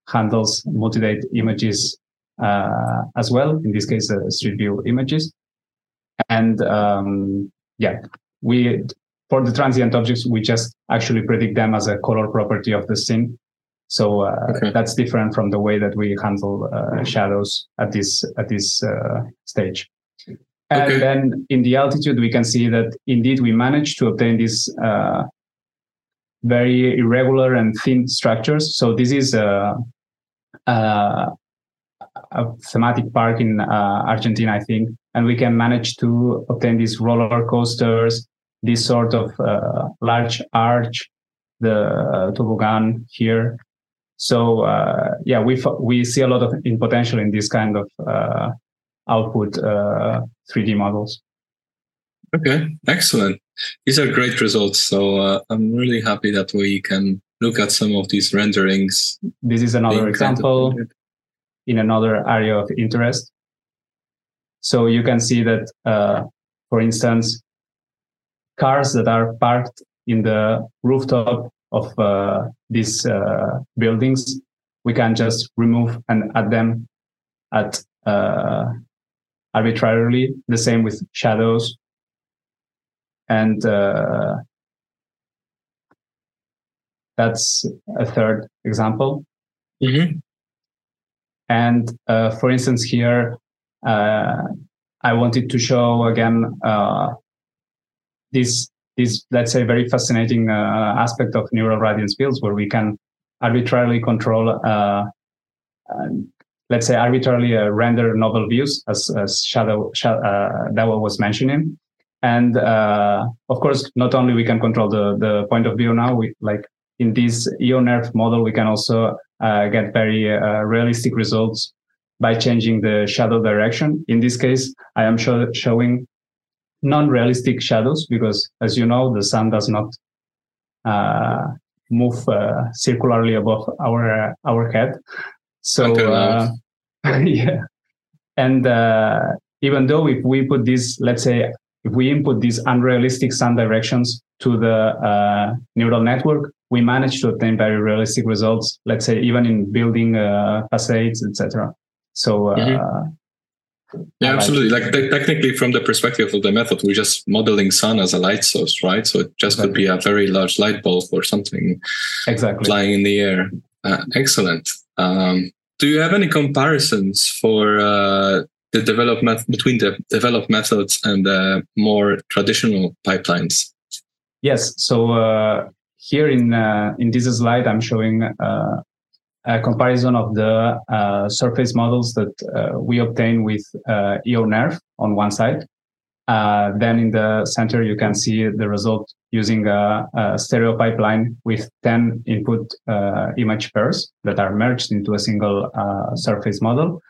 S3: handles multi-date images uh, as well. In this case, uh, street view images. And um, yeah, we for the transient objects, we just actually predict them as a color property of the scene. So uh, okay. that's different from the way that we handle uh, shadows at this at this uh, stage. And okay. then in the altitude, we can see that indeed we managed to obtain these uh, very irregular and thin structures. So this is a, a, a thematic park in uh, Argentina, I think, and we can manage to obtain these roller coasters this sort of uh, large arch, the uh, toboggan here. So uh, yeah, we we see a lot of in potential in this kind of uh, output 3D uh, models.
S1: Okay, excellent. These are great results. So uh, I'm really happy that we can look at some of these renderings.
S3: This is another example in another area of interest. So you can see that, for instance, cars that are parked in the rooftop of uh, these uh, buildings, we can just remove and add them at uh, arbitrarily. The same with shadows. And uh, that's a third example.
S1: Mm-hmm.
S3: And uh, for instance, here, uh, I wanted to show again uh, this, this, let's say, very fascinating uh, aspect of neural radiance fields where we can arbitrarily control, uh, let's say, arbitrarily render novel views, as, as Shadow, Shadow Dawa was mentioning. And of course, not only we can control the, the point of view now, we like in this EO-NeRF model, we can also uh, get very uh, realistic results by changing the shadow direction. In this case, I am show- showing non-realistic shadows because, as you know, the sun does not uh, move uh, circularly above our our head. So uh, yeah, and uh, even though if we put this, let's say, if we input these unrealistic sun directions to the neural network, we manage to obtain very realistic results. Let's say even in building uh, facades, etc. So. Uh,
S1: mm-hmm. Yeah, absolutely. Like te- technically, from the perspective of the method, we're just modeling sun as a light source, right? So it just exactly. could be a very large light bulb or something,
S3: exactly
S1: flying in the air. Uh, excellent. Um, do you have any comparisons for uh, the development between the developed methods and the more traditional pipelines?
S3: Yes. So uh, here in uh, in this slide, I'm showing uh, a comparison of the uh, surface models that uh, we obtain with uh, on one side. Uh, then in the center, you can see the result using a, a stereo pipeline with 10 input image pairs that are merged into a single surface model.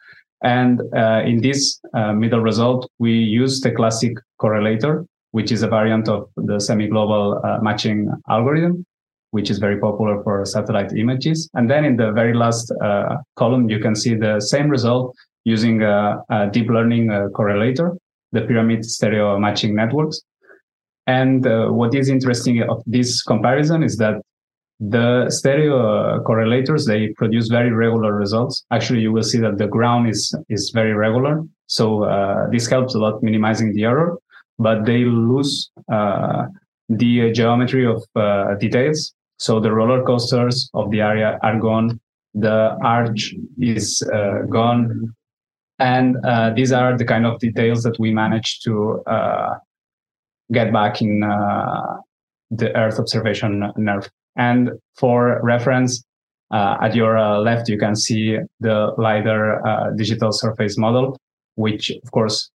S3: And in this middle result, we use the classic correlator which is a variant of the semi-global uh, matching algorithm, which is very popular for satellite images. And then in the very last uh, column, you can see the same result using a, a deep learning uh, correlator, the pyramid stereo matching networks. And uh, what is interesting of this comparison is that the stereo uh, correlators they produce very regular results actually you will see that the ground is is very regular so uh, this helps a lot minimizing the error but they lose uh, the geometry of uh, details. So the roller coasters of the area are gone. The arch is uh, gone. And uh, these are the kind of details that we managed to uh, get back in uh, the Earth observation NERF. And for reference, at your left, you can see the LiDAR digital surface model, which of course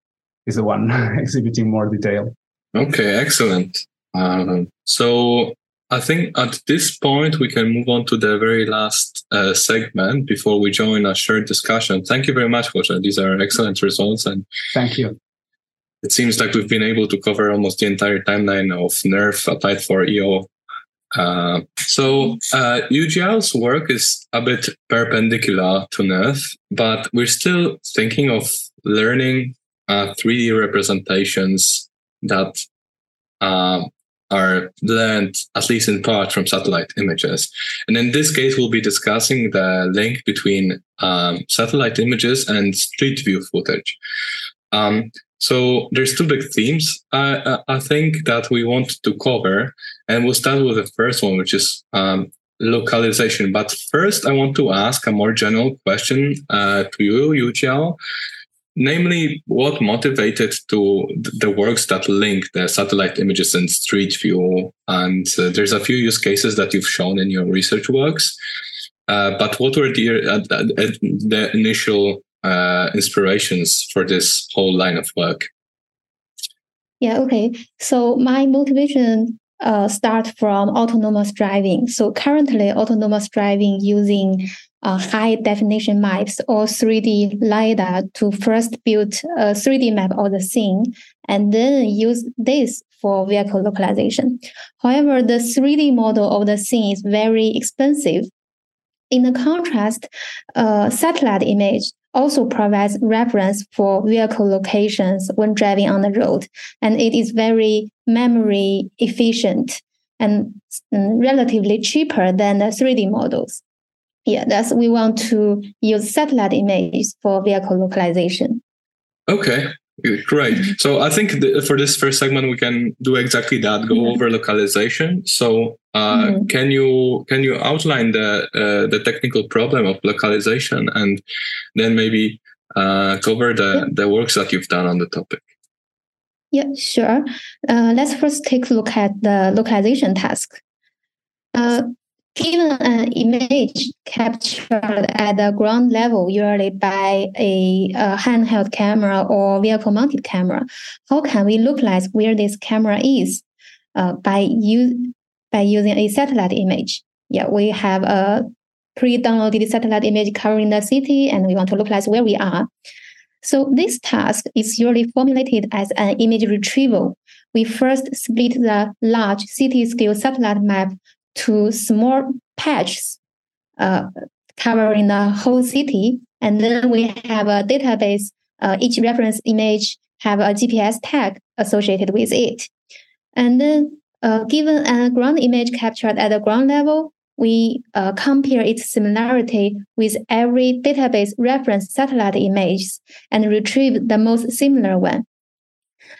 S3: is the one exhibiting more detail.
S1: Okay, excellent. Um, so I think at this point we can move on to the very last uh, segment before we join a shared discussion. Thank you very much, Jorge. These are excellent results, and
S3: thank you.
S1: It seems like we've been able to cover almost the entire timeline of NERF applied for EO. Uh, so uh, Yujiao's work is a bit perpendicular to NERF, but we're still thinking of learning uh, 3D representations that uh, are learned, at least in part, from satellite images. And in this case, we'll be discussing the link between um, satellite images and street view footage. Um, so there's two big themes uh, I think that we want to cover, and we'll start with the first one, which is um, localization. But first, I want to ask a more general question uh, to you, Yujiao namely what motivated to the works that link the satellite images and street view? And uh, there's a few use cases that you've shown in your research works. Uh, but what were the, uh, the initial uh, inspirations for this whole line of work?
S4: Yeah okay. So my motivation uh, start from autonomous driving. So currently autonomous driving using uh, high definition maps or 3D LiDAR to first build a 3D map of the scene and then use this for vehicle localization. However, the 3D model of the scene is very expensive. In the contrast, uh, satellite image also provides reference for vehicle locations when driving on the road, and it is very memory efficient and mm, relatively cheaper than the 3D models yeah, that's we want to use satellite images for vehicle localization.
S1: Okay, great. Mm-hmm. So I think for this first segment we can do exactly that. Go over localization. So Uh, mm-hmm. Can you can you outline the uh, the technical problem of localization and then maybe uh, cover the yeah. the works that you've done on the topic?
S4: Yeah, sure. Uh, let's first take a look at the localization task. Uh, given an image captured at the ground level, usually by a, a handheld camera or vehicle-mounted camera, how can we localize where this camera is uh, by use by using a satellite image? Yeah, we have a pre-downloaded satellite image covering the city, and we want to localize where we are. So this task is usually formulated as an image retrieval. We first split the large city-scale satellite map to small patches uh, covering the whole city, and then we have a database. Uh, each reference image have a GPS tag associated with it, and then uh, given a ground image captured at the ground level, we uh, compare its similarity with every database reference satellite images and retrieve the most similar one.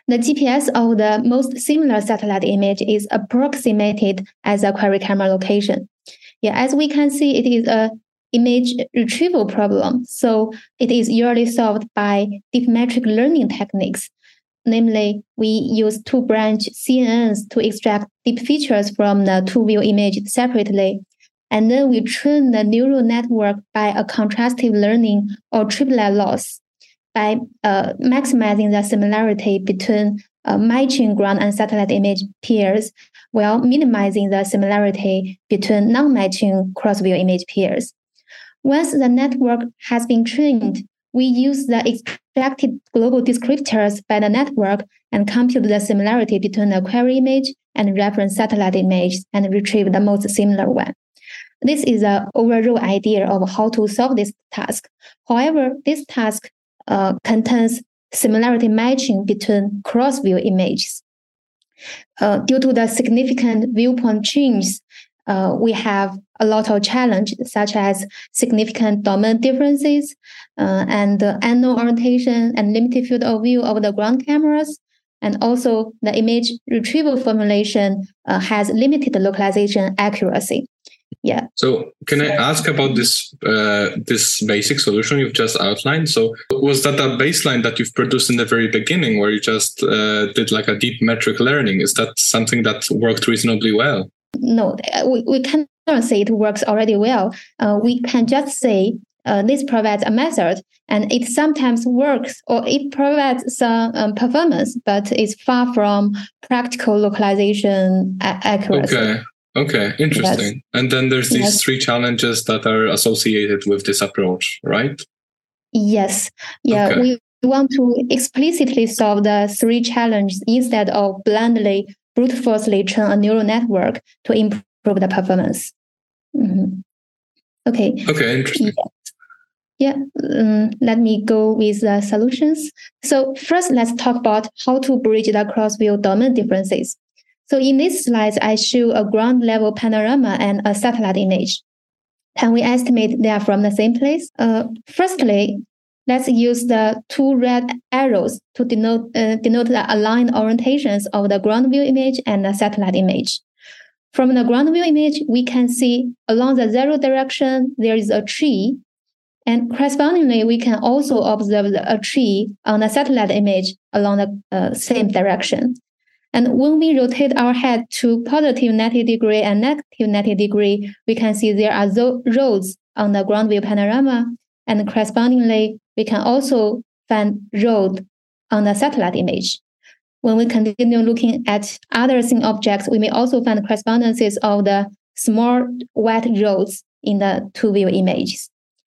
S4: The GPS of the most similar satellite image is approximated as a query camera location. Yeah, as we can see, it is a image retrieval problem. So it is usually solved by deep metric learning techniques. Namely, we use two branch CNNs to extract deep features from the two view image separately and then we train the neural network by a contrastive learning or triplet loss by uh, maximizing the similarity between uh, matching ground and satellite image pairs while minimizing the similarity between non-matching cross-view image pairs. Once the network has been trained, we use the extracted global descriptors by the network and compute the similarity between the query image and reference satellite image and retrieve the most similar one. This is an overall idea of how to solve this task. However, this task uh, contains similarity matching between cross-view images. Uh, due to the significant viewpoint changes, uh, we have a lot of challenges such as significant domain differences uh, and the unknown orientation and limited field of view of the ground cameras. And also the image retrieval formulation uh, has limited localization accuracy yeah.
S1: So can i ask about this uh, this basic solution you've just outlined? So was that a baseline that you've produced in the very beginning where you just uh, did like a deep metric learning? Is that something that worked reasonably well?
S4: No we, we cannot say it works already well. Uh, we can just say uh, this provides a method and it sometimes works or it provides some um, performance but it's far from practical localization accuracy.
S1: Okay Okay, interesting. And then there's these yes. three challenges that are associated with this approach, right?
S4: Yes. Yeah, okay. we want to explicitly solve the three challenges instead of blindly brute forcely train a neural network to improve the performance. Mm-hmm. Okay.
S1: Okay, interesting.
S4: Yeah. yeah. Um, let me go with the solutions. So first, let's talk about how to bridge the cross-view domain differences. So in this slide, I show a ground level panorama and a satellite image. Can we estimate they are from the same place? Uh, firstly, let's use the two red arrows to denote, uh, denote the aligned orientations of the ground view image and the satellite image. From the ground view image, we can see along the zero direction, there is a tree. And correspondingly, we can also observe a tree on the satellite image along the uh, same direction. And when we rotate our head to positive 90 degree and negative 90 degree, we can see there are roads on the ground view panorama. And correspondingly, we can also find road on the satellite image. When we continue looking at other thin objects, we may also find correspondences of the small white roads in the two view images.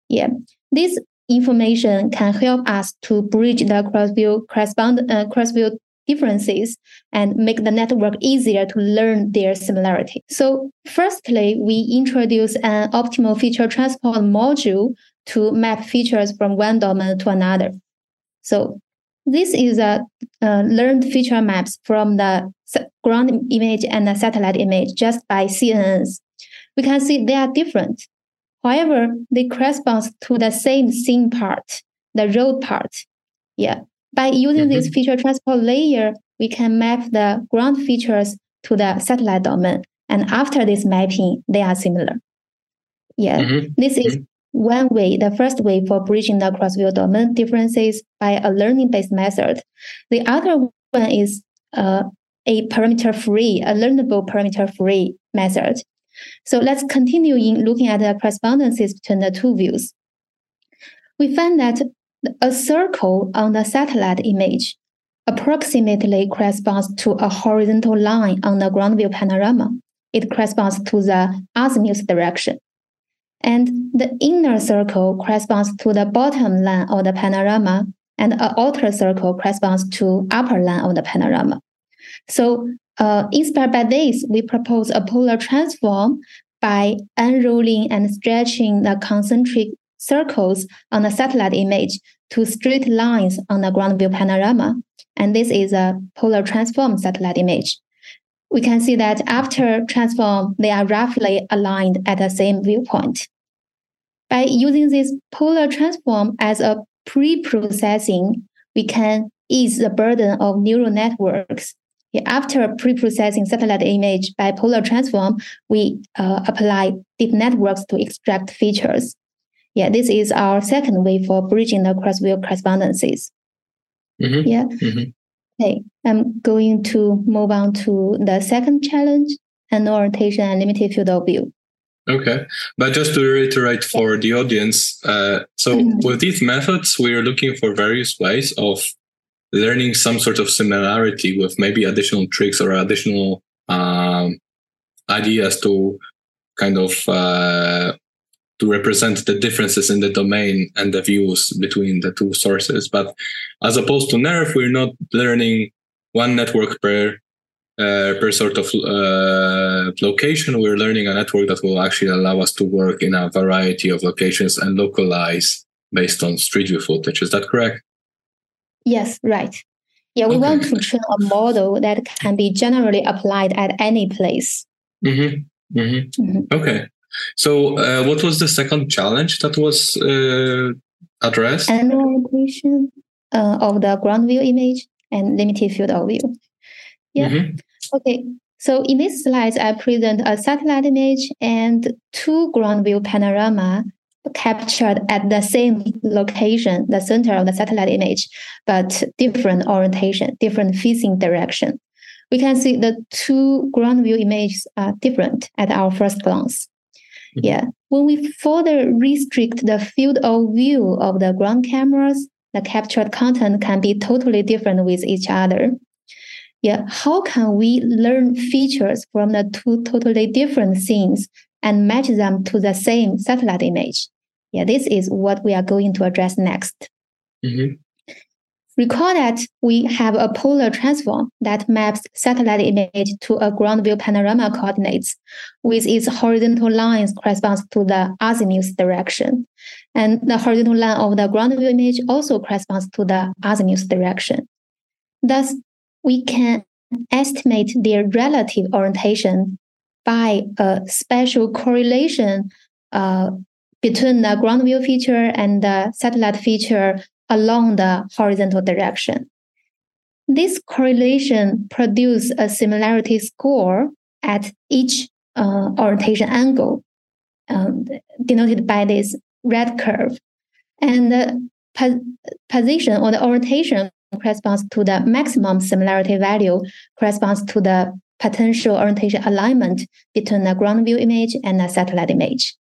S4: Yeah, this information can help us to bridge the cross view correspond uh, cross view differences and make the network easier to learn their similarity. So firstly, we introduce an optimal feature transport module to map features from one domain to another. So this is a uh, learned feature maps from the ground image and the satellite image just by CNNs. We can see they are different. However, they correspond to the same scene part, the road part. Yeah. By using mm-hmm. this feature transport layer, we can map the ground features to the satellite domain And after this mapping, they are similar. Yeah, mm-hmm. this is mm-hmm. one way, the first way for bridging the cross-view domain differences by a learning-based method. The other one is uh, a parameter-free, a learnable parameter-free method. So let's continue in looking at the correspondences between the two views. We find that a circle on the satellite image approximately corresponds to a horizontal line on the ground view panorama. It corresponds to the azimuth direction. And the inner circle corresponds to the bottom line of the panorama, and an outer circle corresponds to upper line of the panorama. So, uh, inspired by this, we propose a polar transform by unrolling and stretching the concentric circles on the satellite image to straight lines on the ground view panorama. And this is a polar transform satellite image. We can see that after transform, they are roughly aligned at the same viewpoint. By using this polar transform as a pre-processing, we can ease the burden of neural networks. After pre-processing satellite image by polar transform, we uh, apply deep networks to extract features. Yeah, this is our second way for bridging the cross-view correspondences. Mm-hmm. Yeah. Mm-hmm. Okay, I'm going to move on to the second challenge, an orientation and limited field of view.
S1: Okay, but just to reiterate for the audience, uh, so mm-hmm. with these methods, we are looking for various ways of learning some sort of similarity with maybe additional tricks or additional um, ideas to kind of uh, to represent the differences in the domain and the views between the two sources. But as opposed to NERF, we're not learning one network per uh, per sort of uh, location. We're learning a network that will actually allow us to work in a variety of locations and localize based on Street View footage. Is that correct?
S4: Yes, right. Yeah, we okay. want to train a model that can be generally applied at any place.
S1: Mm-hmm. Mm-hmm. Mm-hmm. Okay. So, uh, what was the second challenge that was uh, addressed?
S4: Annotation uh, of the ground view image and limited field of view. Yeah. Mm-hmm. Okay. So in this slide, I present a satellite image and two ground view panorama captured at the same location, the center of the satellite image, but different orientation, different facing direction. We can see the two ground view images are different at our first glance. Yeah. When we further restrict the field of view of the ground cameras, the captured content can be totally different with each other. Yeah. How can we learn features from the two totally different scenes and match them to the same satellite image? Yeah, this is what we are going to address next. Mm-hmm. Recall that we have a polar transform that maps satellite image to a ground view panorama coordinates with its horizontal lines corresponds to the azimuth direction. And the horizontal line of the ground view image also corresponds to the azimuth direction. Thus, we can estimate their relative orientation by a special correlation uh, between the ground view feature and the satellite feature along the horizontal direction. This correlation produces a similarity score at each uh, orientation angle, um, denoted by this red curve. And the po- position or the orientation corresponds to the maximum similarity value, corresponds to the potential orientation alignment between the ground view image and the satellite image.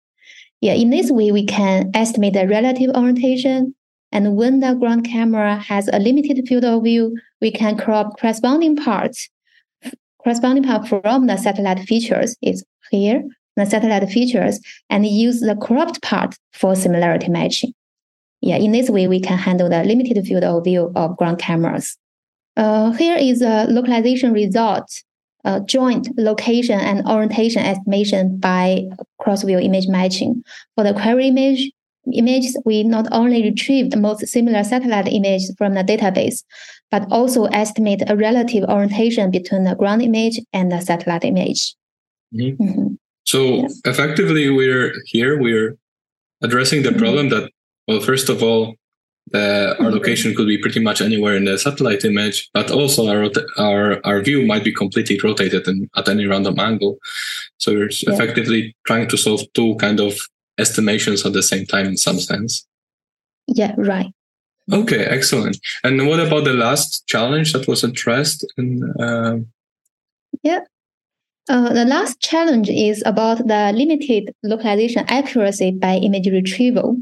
S4: Yeah, in this way, we can estimate the relative orientation and when the ground camera has a limited field of view, we can crop corresponding parts. Corresponding part from the satellite features is here, the satellite features, and use the cropped part for similarity matching. Yeah, in this way, we can handle the limited field of view of ground cameras. Uh, here is a localization result, uh, joint location and orientation estimation by cross-view image matching. For the query image, images, we not only retrieve the most similar satellite images from the database, but also estimate a relative orientation between the ground image and the satellite image.
S1: Mm-hmm. Mm-hmm. So yeah. effectively, we're here, we're addressing the mm-hmm. problem that, well, first of all, uh, our location could be pretty much anywhere in the satellite image, but also our our our view might be completely rotated in, at any random angle. So we're yeah. effectively trying to solve two kind of estimations at the same time in some sense.
S4: Yeah, right.
S1: Okay, excellent. And what about the last challenge that was addressed? In, uh...
S4: Yeah, uh, the last challenge is about the limited localization accuracy by image retrieval.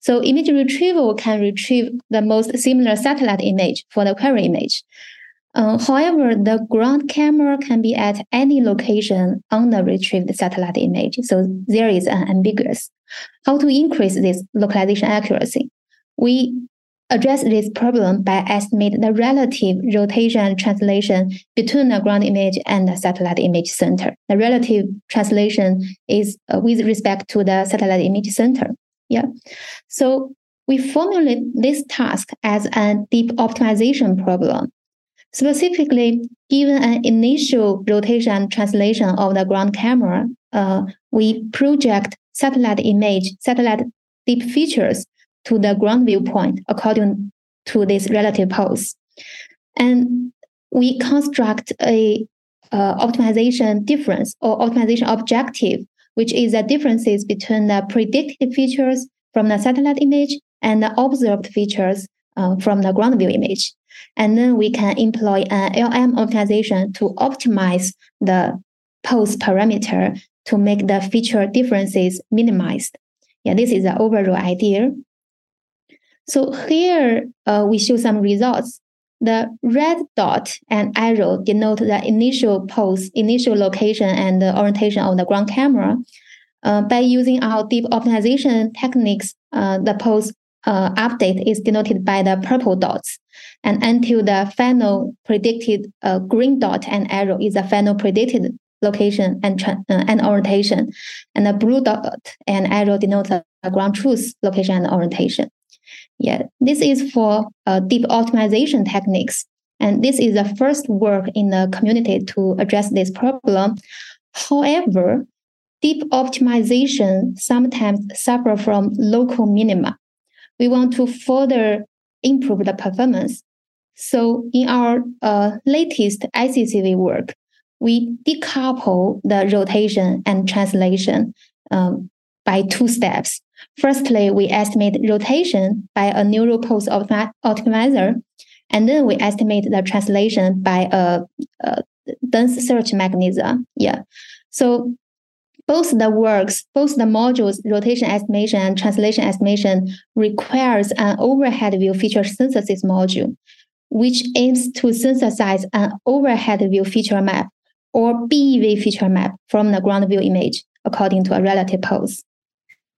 S4: So image retrieval can retrieve the most similar satellite image for the query image. Uh, however, the ground camera can be at any location on the retrieved satellite image. So there is an ambiguous. How to increase this localization accuracy? We address this problem by estimating the relative rotation and translation between the ground image and the satellite image center. The relative translation is uh, with respect to the satellite image center. Yeah. So we formulate this task as a deep optimization problem. Specifically, given an initial rotation translation of the ground camera, uh, we project satellite image, satellite deep features to the ground viewpoint according to this relative pose. And we construct a uh, optimization difference or optimization objective, which is the differences between the predicted features from the satellite image and the observed features uh, from the ground view image. And then we can employ an LM optimization to optimize the pose parameter to make the feature differences minimized. Yeah, this is the overall idea. So here uh, we show some results. The red dot and arrow denote the initial pose, initial location, and the orientation of the ground camera. Uh, by using our deep optimization techniques, uh, the pose uh, update is denoted by the purple dots. And until the final predicted uh, green dot and arrow is the final predicted location and, uh, and orientation. And the blue dot and arrow denote the ground truth location and orientation. Yeah, this is for uh, deep optimization techniques. And this is the first work in the community to address this problem. However, deep optimization sometimes suffer from local minima. We want to further improve the performance. So in our uh, latest ICCV work, we decouple the rotation and translation um, by two steps. Firstly, we estimate rotation by a neural pose optimizer, and then we estimate the translation by a, a dense search mechanism. Yeah. So both the works, both the modules, rotation estimation and translation estimation requires an overhead view feature synthesis module, which aims to synthesize an overhead view feature map or BEV feature map from the ground view image according to a relative pose.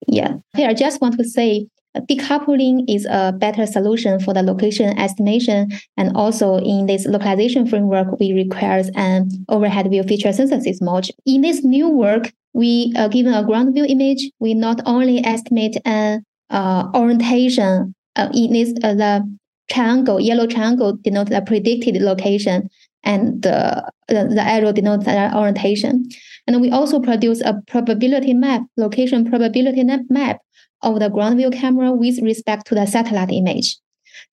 S4: Yeah. Here, I just want to say uh, decoupling is a better solution for the location estimation. And also in this localization framework, we require an overhead view feature synthesis module. In this new work, we uh, given a ground view image, we not only estimate an uh, orientation uh, in this uh, the triangle, yellow triangle denotes the predicted location, and the, the, the arrow denotes the orientation. And we also produce a probability map, location probability map of the ground view camera with respect to the satellite image.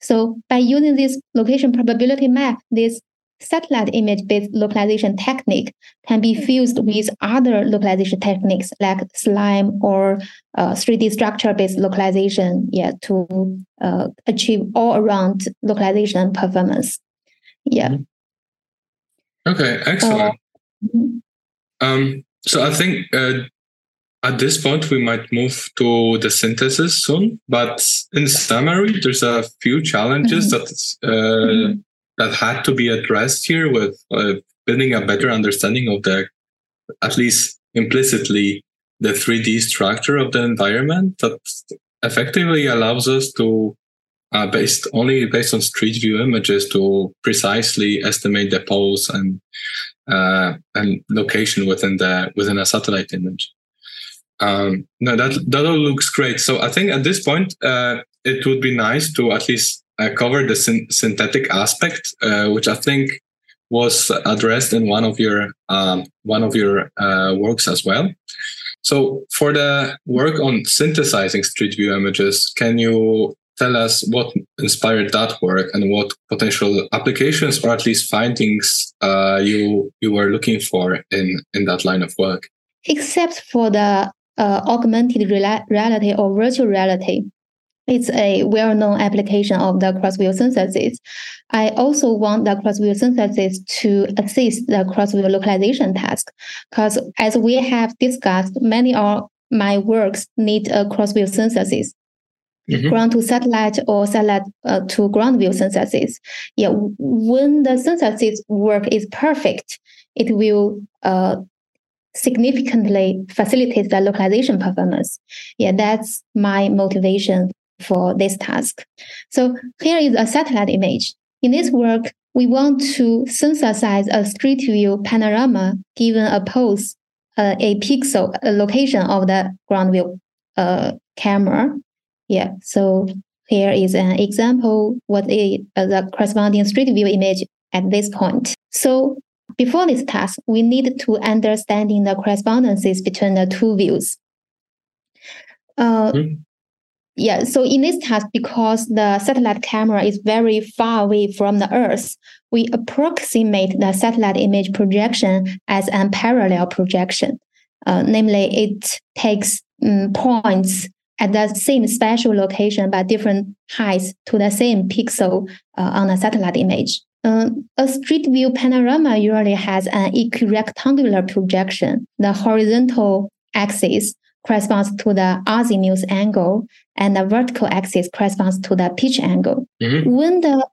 S4: So by using this location probability map, this satellite image based localization technique can be fused with other localization techniques like SLAM or uh, 3D structure based localization yeah, to uh, achieve all around localization performance. Yeah.
S1: Mm-hmm. Okay, excellent. Uh, mm-hmm. Um, so I think uh, at this point we might move to the synthesis soon. But in summary, there's a few challenges mm-hmm. that uh, mm-hmm. That had to be addressed here with uh, building a better understanding of the, at least implicitly, the 3D structure of the environment that effectively allows us to uh, based only based on street view images to precisely estimate the pose and uh, and location within the within a satellite image. Um, no, that that all looks great. So I think at this point uh, it would be nice to at least uh, cover the syn- synthetic aspect, uh, which I think was addressed in one of your um, one of your uh, works as well. So for the work on synthesizing street view images, can you tell us what inspired that work and what potential applications or at least findings uh, you you were looking for in in that line of work?
S4: Except for the uh, augmented reality or virtual reality, it's a well-known application of the cross-view synthesis. I also want the cross-view synthesis to assist the cross-view localization task, because as we have discussed, many of my works need a cross-view synthesis. Mm-hmm. ground to satellite or satellite uh, to ground view synthesis. Yeah, when the synthesis work is perfect, it will uh, significantly facilitate the localization performance. Yeah, that's my motivation for this task. So here is a satellite image. In this work, we want to synthesize a street view panorama given a pose, uh, a pixel, a location of the ground view uh, camera. Yeah, so here is an example what is uh, the corresponding street view image at this point. So before this task, we need to understanding the correspondences between the two views. Uh, mm-hmm. Yeah, so in this task, because the satellite camera is very far away from the Earth, we approximate the satellite image projection as a parallel projection. Uh, namely, it takes um, points at the same spatial location but different heights to the same pixel uh, on a satellite image. Uh, a street view panorama usually has an equirectangular projection. The horizontal axis corresponds to the azimuth angle, and the vertical axis corresponds to the pitch angle. Mm-hmm. When the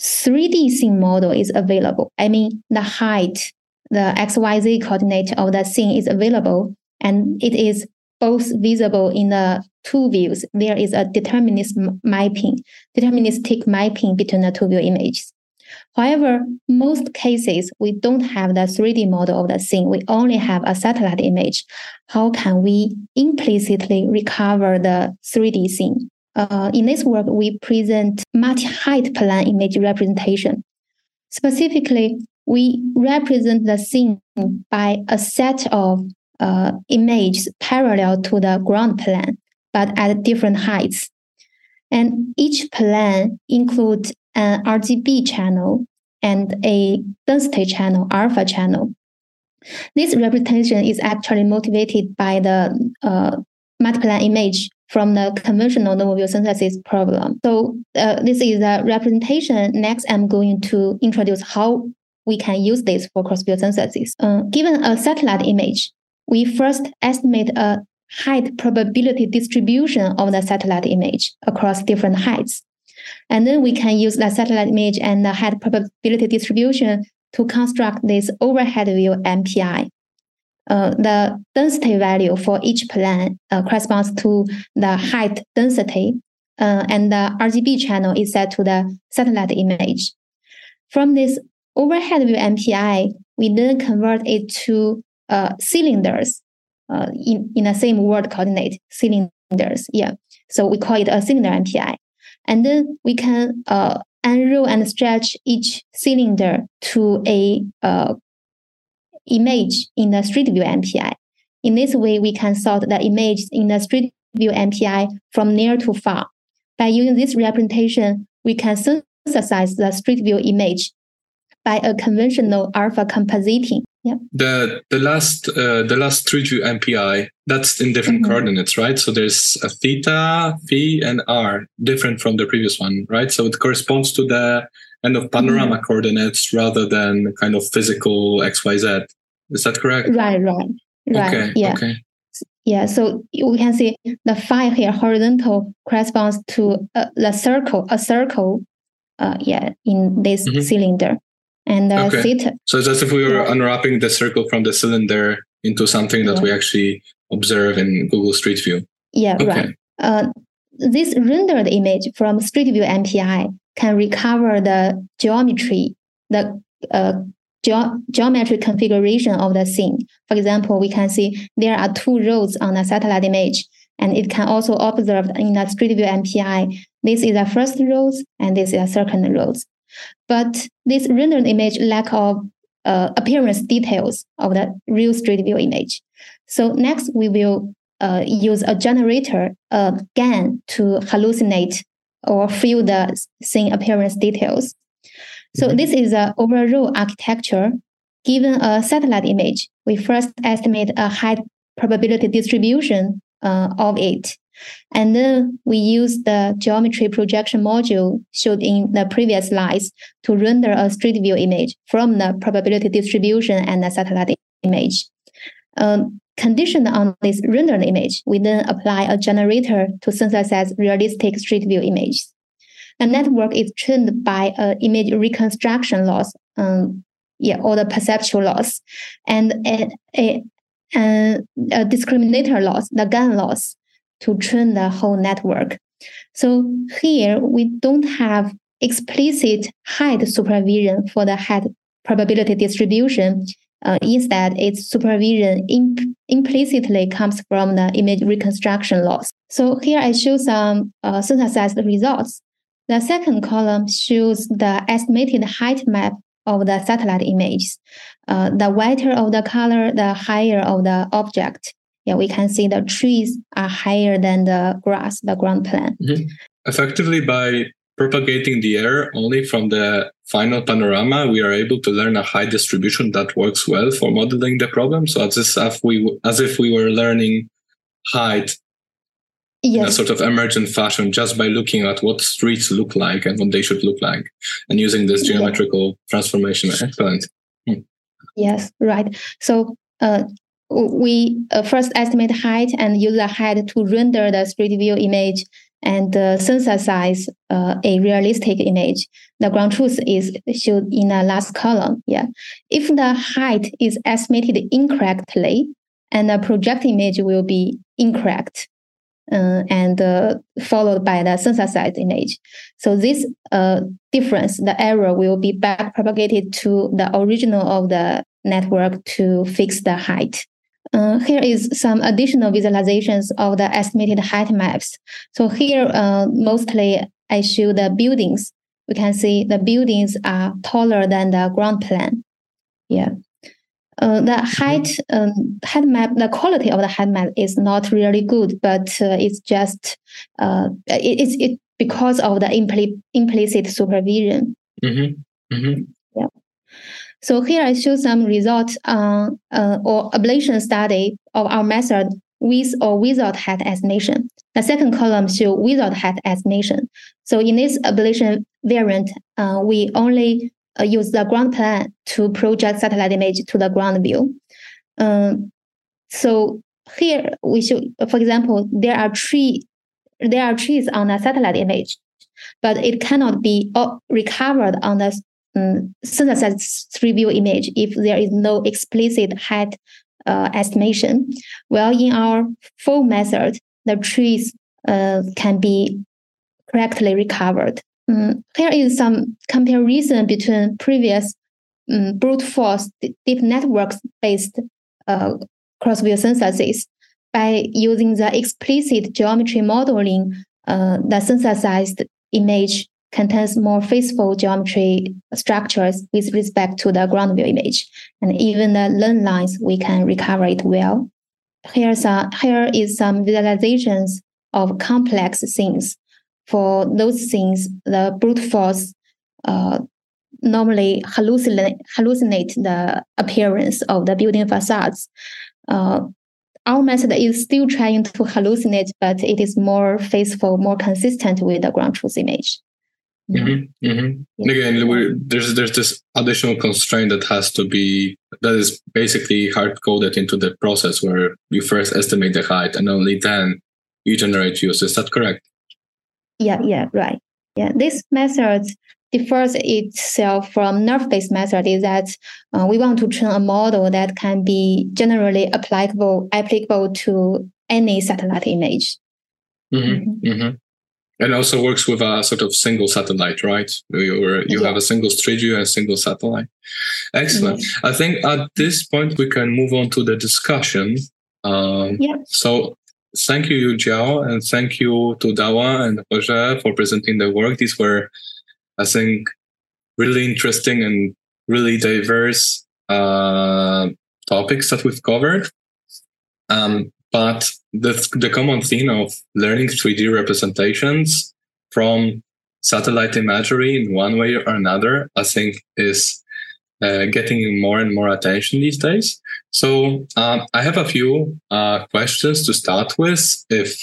S4: 3D scene model is available, I mean the height, the XYZ coordinate of the scene is available, and it is both visible in the two views. There is a deterministic mapping, deterministic mapping between the two view images. However, most cases, we don't have the 3D model of the scene. We only have a satellite image. How can we implicitly recover the 3D scene? Uh, in this work, we present multi-height plan image representation. Specifically, we represent the scene by a set of uh, images parallel to the ground plan, but at different heights. And each plan includes an RGB channel and a density channel, alpha channel. This representation is actually motivated by the uh, image from the conventional novel view synthesis problem. So uh, this is a representation. Next, I'm going to introduce how we can use this for cross-view synthesis. Uh, given a satellite image, we first estimate a height probability distribution of the satellite image across different heights. And then we can use the satellite image and the height probability distribution to construct this overhead view MPI. Uh, the density value for each plane uh, corresponds to the height density, uh, and the RGB channel is set to the satellite image. From this overhead view MPI, we then convert it to uh, cylinders uh, in, in the same world coordinate, cylinders. Yeah. So we call it a cylinder MPI. And then we can uh, unroll and stretch each cylinder to a uh, image in the Street View MPI. In this way, we can sort the images in the Street View MPI from near to far. By using this representation, we can synthesize the Street View image by a conventional alpha compositing.
S1: The the last uh, the last Street View MPI that's in different mm-hmm. coordinates, right? So there's a theta, phi, and r different from the previous one, right? So it corresponds to the end of panorama mm-hmm. coordinates rather than kind of physical x y z. Is that correct?
S4: Right, right, right. Okay, yeah. Okay. Yeah, so we can see the phi here horizontal corresponds to uh, the circle, a circle, uh, yeah, in this mm-hmm. cylinder and uh, okay. theta.
S1: So it's as if we were unwrapping the circle from the cylinder into something that yeah. we actually observe in Google Street View.
S4: Yeah, okay. right. Uh, this rendered image from Street View MPI can recover the geometry, the uh, ge- geometric configuration of the scene. For example, we can see there are two roads on the satellite image, and it can also observe in the Street View MPI. This is the first road, and this is the second road. But this rendered image lack of uh, appearance details of the real Street View image. So next we will uh, use a generator, uh, GAN, to hallucinate or fill the scene appearance details. So mm-hmm. this is an overall architecture. Given a satellite image, we first estimate a height probability distribution uh, of it. And then we use the geometry projection module showed in the previous slides to render a street view image from the probability distribution and the satellite image. Um, conditioned on this rendered image, we then apply a generator to synthesize realistic street view images. The network is trained by an image reconstruction loss, um, yeah, or the perceptual loss, and a, a, a, a discriminator loss, the GAN loss, to train the whole network. So here we don't have explicit height supervision for the height probability distribution. Uh, instead, its supervision imp- implicitly comes from the image reconstruction loss. So here I show some uh, synthesized results. The second column shows the estimated height map of the satellite images. Uh, the whiter of the color, the higher of the object. Yeah, we can see the trees are higher than the grass, the ground plan.
S1: Mm-hmm. Effectively, by propagating the air only from the final panorama, we are able to learn a high distribution that works well for modeling the problem. So as if we as if we were learning height yes. in a sort of emergent fashion just by looking at what streets look like and what they should look like, and using this geometrical yeah. transformation. Excellent.
S4: Hmm. Yes, right. So uh, we uh, first estimate height and use the height to render the street view image and uh, synthesize uh, a realistic image. The ground truth is shown in the last column. Yeah. If the height is estimated incorrectly, and the project image will be incorrect. Uh, and uh, followed by the synthesized image. So this uh, difference, the error, will be back propagated to the original of the network to fix the height. Uh, here is some additional visualizations of the estimated height maps. So here, uh, mostly I show the buildings. We can see the buildings are taller than the ground plan. Yeah. Uh, the height um, height map, the quality of the height map is not really good, but uh, it's just uh, it, it's it because of the impli- implicit supervision. Mm-hmm. Mm-hmm. Yeah. So here I show some results on uh, or ablation study of our method with or without height estimation. The second column show without height estimation. So in this ablation variant, uh, we only uh, use the ground plan to project satellite image to the ground view. Um, so here we show, for example, there are tree, there are trees on a satellite image, but it cannot be uh, recovered on the um, street view image if there is no explicit height uh, estimation. Well, in our full method, the trees uh, can be correctly recovered. Um, here is some comparison between previous um, brute force deep networks based uh, cross view synthesis. By using the explicit geometry modeling, uh, the synthesized image contains more faithful geometry structures with respect to the ground view image. And even the learn lines, we can recover it well. Here's a, here is some visualizations of complex things. For those things, the brute force uh, normally hallucinate, hallucinate the appearance of the building facades. Uh, our method is still trying to hallucinate, but it is more faithful, more consistent with the ground truth image.
S1: Mm-hmm, mm-hmm. Again, there's there's this additional constraint that has to be that is basically hard coded into the process where you first estimate the height and only then you generate views. Is that correct?
S4: Yeah, yeah, right. Yeah, this method differs itself from NeRF-based method is that uh, we want to train a model that can be generally applicable applicable to any satellite image.
S1: Mm-hmm, mm-hmm. mm-hmm and also works with a sort of single satellite, right? You, you yeah. have a single street view and a single satellite. Excellent. Mm-hmm. I think at this point we can move on to the discussion. Um, yeah. So thank you, Yujiao, and thank you to Dawa and Roger for presenting the work. These were, I think, really interesting and really diverse uh, topics that we've covered. Um, but the, the common theme of learning 3D representations from satellite imagery in one way or another, I think is uh, getting more and more attention these days. So um, I have a few uh, questions to start with. If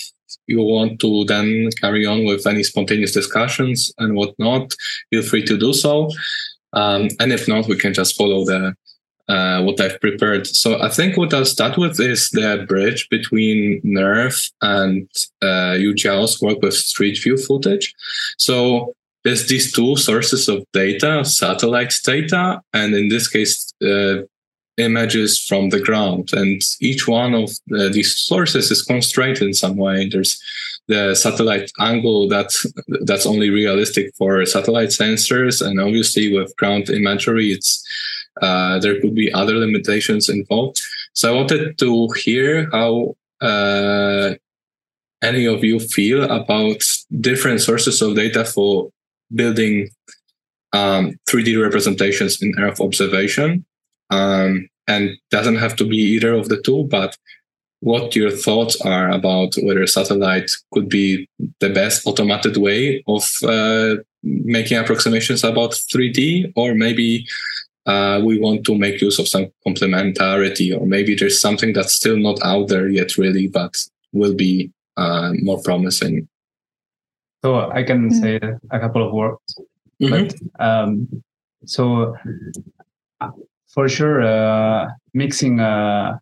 S1: you want to then carry on with any spontaneous discussions and whatnot, feel free to do so. Um, and if not, we can just follow the uh, what I've prepared. So I think what I'll start with is the bridge between NeRF and uh, Yujiao's work with Street View footage. So there's these two sources of data, satellite data, and in this case, uh, images from the ground. And each one of the, these sources is constrained in some way. There's the satellite angle that's that's only realistic for satellite sensors, and obviously with ground imagery, it's uh, there could be other limitations involved. So I wanted to hear how uh, any of you feel about different sources of data for building um, 3D representations in Earth observation. Um, and doesn't have to be either of the two, but what your thoughts are about whether satellite could be the best automated way of uh, making approximations about 3D, or maybe uh, we want to make use of some complementarity, or maybe there's something that's still not out there yet, really, but will be uh, more promising.
S3: So I can mm-hmm. say a couple of words. Mm-hmm. But, um, so for sure, uh, mixing uh,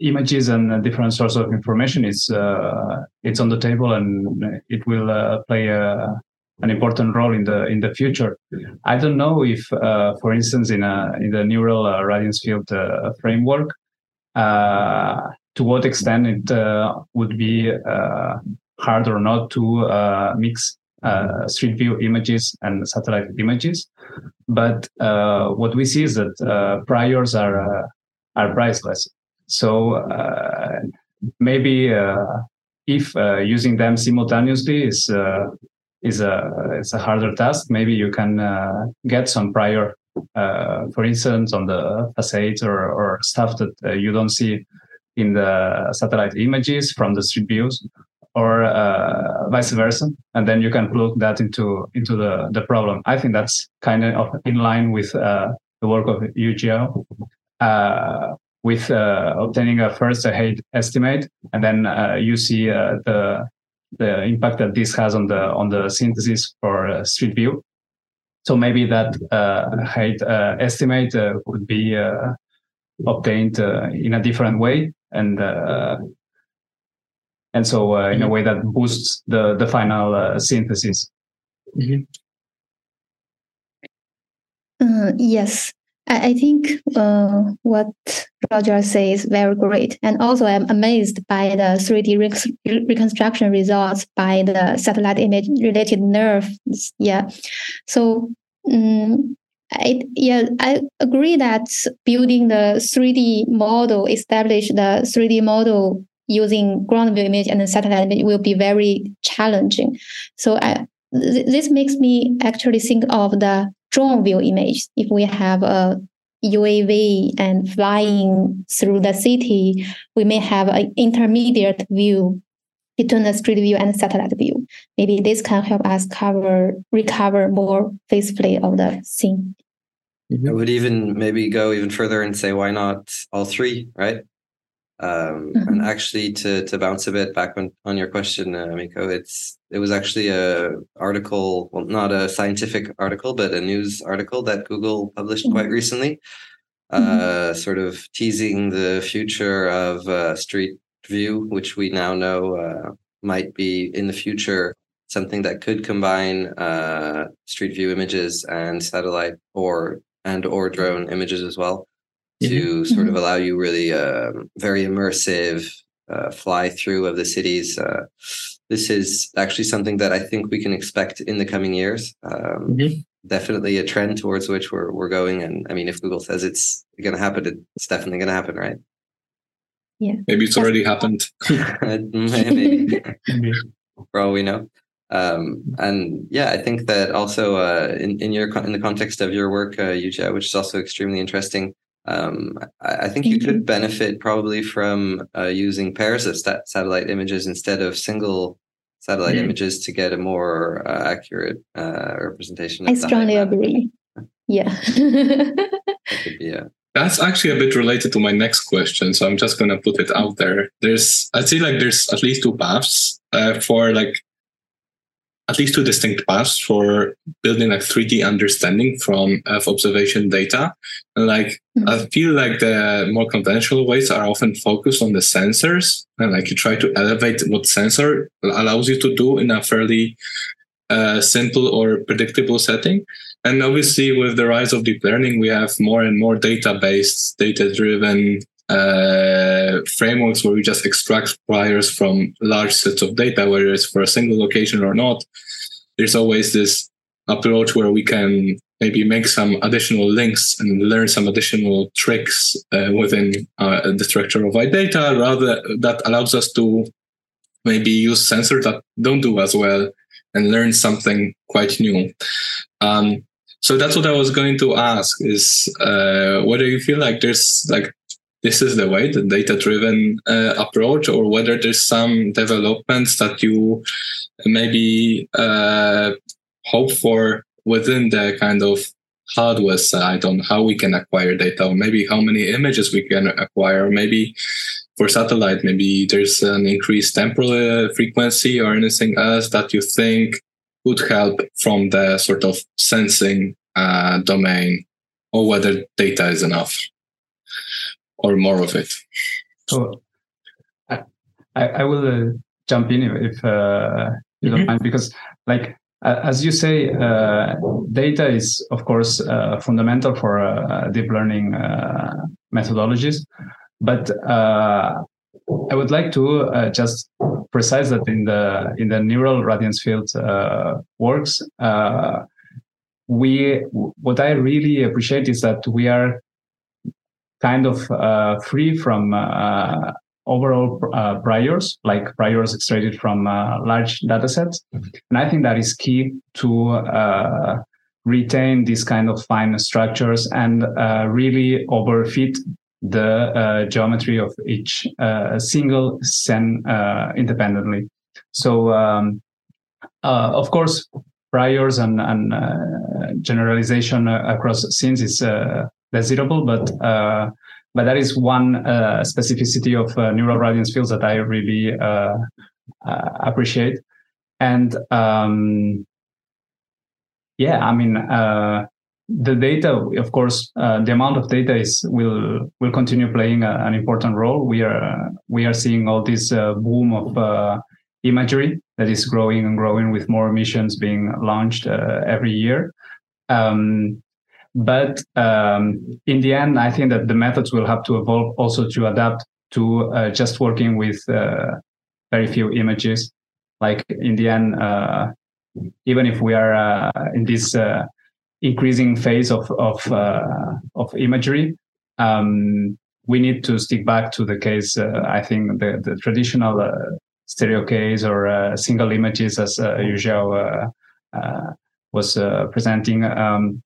S3: images and different sources of information is uh, it's on the table, and it will uh, play a an important role in the in the future. I don't know if, uh, for instance, in a in the neural uh, radiance field uh, framework, uh, to what extent it uh, would be uh, hard or not to mix street view images and satellite images. But what we see is that priors are are priceless. So maybe if using them simultaneously is is a it's a harder task. Maybe you can uh, get some prior, uh, for instance, on the facades or or stuff that uh, you don't see in the satellite images from the street views, or uh, vice versa, and then you can plug that into into the the problem. I think that's kind of in line with uh, the work of Yujiao. Uh, with obtaining a first estimate, and then you see the the impact that this has on the on the synthesis for uh, Street View. So maybe that uh, height uh, estimate uh, could be uh, obtained uh, in a different way, and and so in mm-hmm. a way that boosts the the final synthesis.
S4: Mm-hmm. yes, I, think uh, what Roger says is very great. And also, I'm amazed by the 3D re- reconstruction results by the satellite image related NeRF. Yeah. So, um, I, yeah, I agree that building the 3D model, establish the 3D model using ground view image and satellite image will be very challenging. So I, th- this makes me actually think of the drone view image. If we have a UAV and flying through the city, we may have an intermediate view between the street view and satellite view. Maybe this can help us cover recover more faithfully of the scene.
S2: I would even maybe go even further and say why not all three, right? Um, mm-hmm. And actually, to to bounce a bit back on, on your question, uh, Miko, it's it was actually a article, well, not a scientific article, but a news article that Google published mm-hmm. quite recently, uh, mm-hmm. sort of teasing the future of uh, Street View, which we now know uh, might be in the future something that could combine uh, Street View images and satellite or and or drone images as well to mm-hmm. sort of mm-hmm. allow you really um, very immersive uh, fly through of the cities. Uh, this is actually something that I think we can expect in the coming years. Um, mm-hmm. Definitely a trend towards which we're we're going. And I mean, if Google says it's going to happen, it's definitely going to happen, right?
S4: Yeah.
S1: Maybe it's already happened.
S2: Maybe. For all we know. Um, and yeah, I think that also uh, in in your in the context of your work, uh, Yujiao, which is also extremely interesting. Um, I, I, think you could benefit probably from uh, using pairs of stat- satellite images instead of single satellite mm. images to get a more uh, accurate uh, representation.
S4: I strongly agree. Yeah.
S1: that That's actually a bit related to my next question, so I'm just gonna put it out there. There's, I see like there's at least two paths uh, for like at least two distinct paths for building like 3D understanding from Earth observation data. And like mm-hmm. I feel like the more conventional ways are often focused on the sensors and like you try to elevate what sensor allows you to do in a fairly uh, simple or predictable setting. And obviously, with the rise of deep learning, we have more and more data-based, data-driven uh, frameworks where we just extract priors from large sets of data, whether it's for a single location or not. There's always this approach where we can maybe make some additional links and learn some additional tricks uh, within uh, the structure of our data, rather that allows us to maybe use sensors that don't do as well and learn something quite new. Um, so that's what I was going to ask: is uh, whether you feel like there's like this is the way, the data-driven uh, approach, or whether there's some developments that you maybe uh, hope for within the kind of hardware side on how we can acquire data, or maybe how many images we can acquire, maybe for satellite, maybe there's an increased temporal uh, frequency or anything else that you think would help from the sort of sensing uh, domain, or whether data is enough or more of it.
S3: So I, I will uh, jump in if, uh, you don't mm-hmm. mind, because like as you say, uh, data is of course uh, fundamental for uh, deep learning uh, methodologies. But I would like to just precise that in the in the neural radiance field works, we what I really appreciate is that we are kind of uh, free from uh, overall uh, priors, like priors extracted from uh, large data sets. And I think that is key to uh, retain these kind of fine structures and uh, really overfit the geometry of each single scene independently. So, um, of course, priors and, and generalization across scenes is desirable, but uh, but that is one uh, specificity of uh, neural radiance fields that I really uh, uh, appreciate. And um, yeah, I mean, uh, the data, of course, the amount of data is will will continue playing a, an important role. We are we are seeing all this boom of imagery that is growing and growing with more missions being launched every year. Um, but um, in the end, I think that the methods will have to evolve also to adapt to uh, just working with uh, very few images. Like in the end, uh, even if we are uh, in this uh, increasing phase of of uh, of imagery, um, we need to stick back to the case. I think the the traditional stereo case or single images, as uh, was presenting. Um,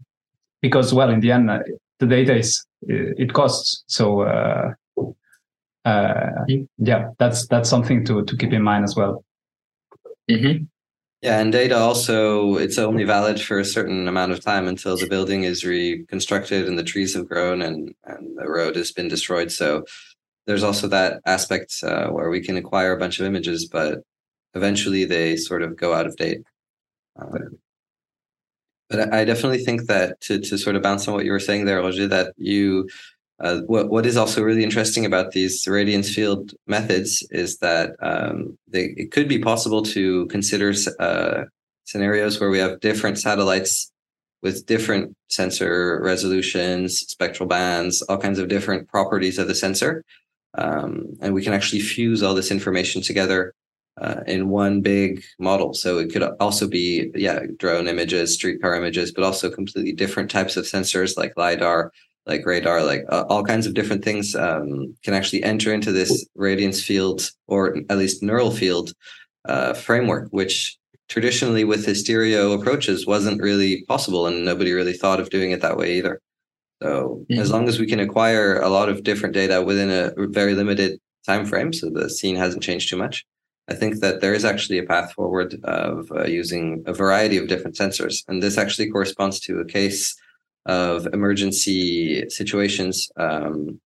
S3: because well in the end uh, the data is it costs. So uh, uh, yeah that's that's something to to keep in mind as well.
S2: Mm-hmm. yeah and data also it's only valid for a certain amount of time until the building is reconstructed and the trees have grown and and the road has been destroyed. So there's also that aspect uh, where we can acquire a bunch of images but eventually they sort of go out of date. Um, but I definitely think that to, to sort of bounce on what you were saying there, Roger, that you uh, what what is also really interesting about these radiance field methods is that um, they, it could be possible to consider uh, scenarios where we have different satellites with different sensor resolutions, spectral bands, all kinds of different properties of the sensor, um, and we can actually fuse all this information together uh, in one big model. So it could also be, yeah, drone images, streetcar images, but also completely different types of sensors like LiDAR, like radar, like uh, all kinds of different things um, can actually enter into this radiance field or at least neural field uh, framework, which traditionally with the stereo approaches wasn't really possible and nobody really thought of doing it that way either. So mm-hmm. as long as we can acquire a lot of different data within a very limited time frame, so the scene hasn't changed too much, I think that there is actually a path forward of uh, using a variety of different sensors. And this actually corresponds to a case of emergency situations um,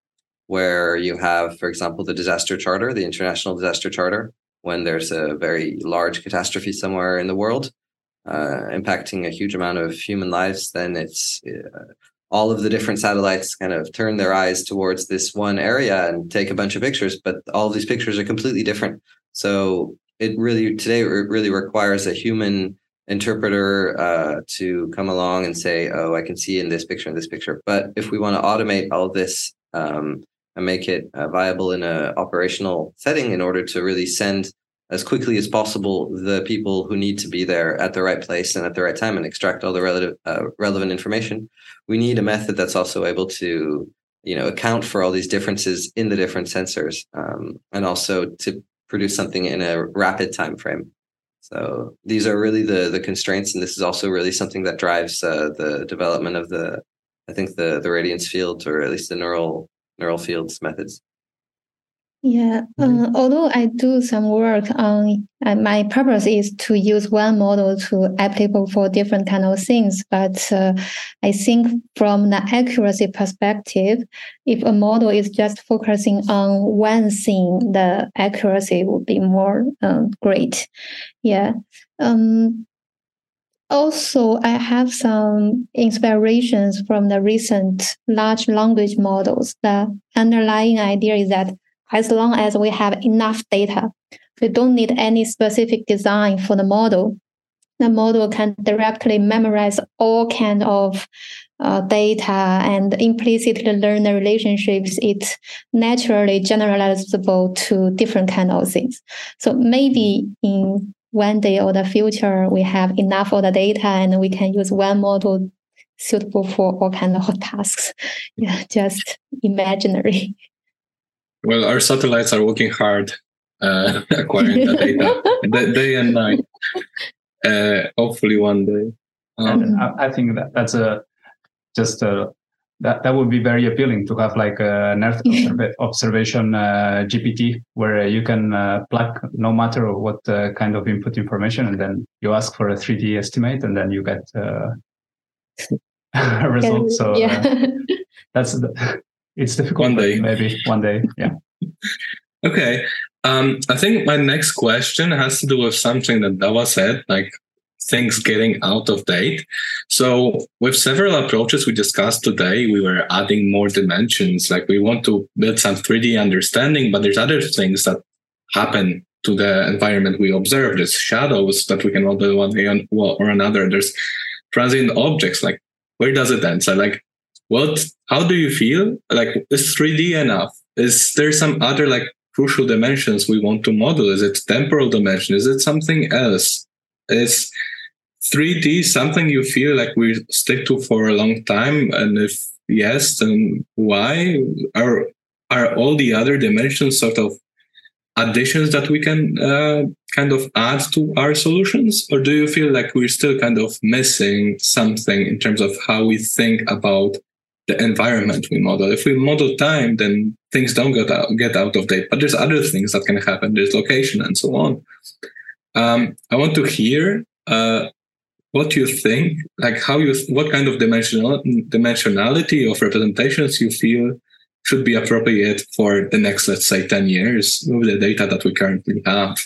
S2: where you have, for example, the disaster charter, the international disaster charter, when there's a very large catastrophe somewhere in the world uh, impacting a huge amount of human lives, then it's uh, all of the different satellites kind of turn their eyes towards this one area and take a bunch of pictures, but all of these pictures are completely different. So it really today it really requires a human interpreter uh, to come along and say, "Oh, I can see in this picture and this picture." But if we want to automate all this um, and make it uh, viable in an operational setting, in order to really send as quickly as possible the people who need to be there at the right place and at the right time and extract all the relative uh, relevant information we need a method that's also able to you know account for all these differences in the different sensors um, and also to produce something in a rapid time frame so these are really the the constraints and this is also really something that drives uh, the development of the i think the the radiance field or at least the neural neural fields methods
S4: yeah, mm-hmm. uh, although I do some work on, uh, my purpose is to use one model to applicable for different kind of things. But uh, I think from the accuracy perspective, if a model is just focusing on one thing, the accuracy would be more um, great. Yeah. Um, also, I have some inspirations from the recent large language models. The underlying idea is that as long as we have enough data. We don't need any specific design for the model. The model can directly memorize all kind of uh, data and implicitly learn the relationships. It's naturally generalizable to different kind of things. So maybe in one day or the future, we have enough of the data and we can use one model suitable for all kind of tasks. Yeah, just imaginary.
S1: Well, our satellites are working hard uh, acquiring the data day and night. Uh, hopefully, one day.
S3: Um, I, I, think that that's a just a that that would be very appealing to have like an Earth observation uh, GPT where you can uh, plug no matter what uh, kind of input information, and then you ask for a 3D estimate, and then you get uh, a result. So yeah. Uh, that's the, it's difficult.
S1: One day,
S3: maybe one day. Yeah.
S1: okay. Um, I think my next question has to do with something that Dawa said, like things getting out of date. So, with several approaches we discussed today, we were adding more dimensions. Like we want to build some 3D understanding, but there's other things that happen to the environment we observe. There's shadows that we can model one way or another. There's transient objects. Like where does it end? So, like what how do you feel? Like is 3d enough? Is there some other like crucial dimensions we want to model? Is it temporal dimension? Is it something else? Is 3d something you feel like we stick to for a long time? And if yes then why? Are are all the other dimensions sort of additions that we can uh, kind of add to our solutions? Or do you feel like we're still kind of missing something in terms of how we think about the environment we model. If we model time, then things don't get out, get out of date. But there's other things that can happen. There's location and so on. Um, I want to hear uh, what you think, like how you, what kind of dimensional dimensionality of representations you feel should be appropriate for the next, let's say, ten years with the data that we currently have.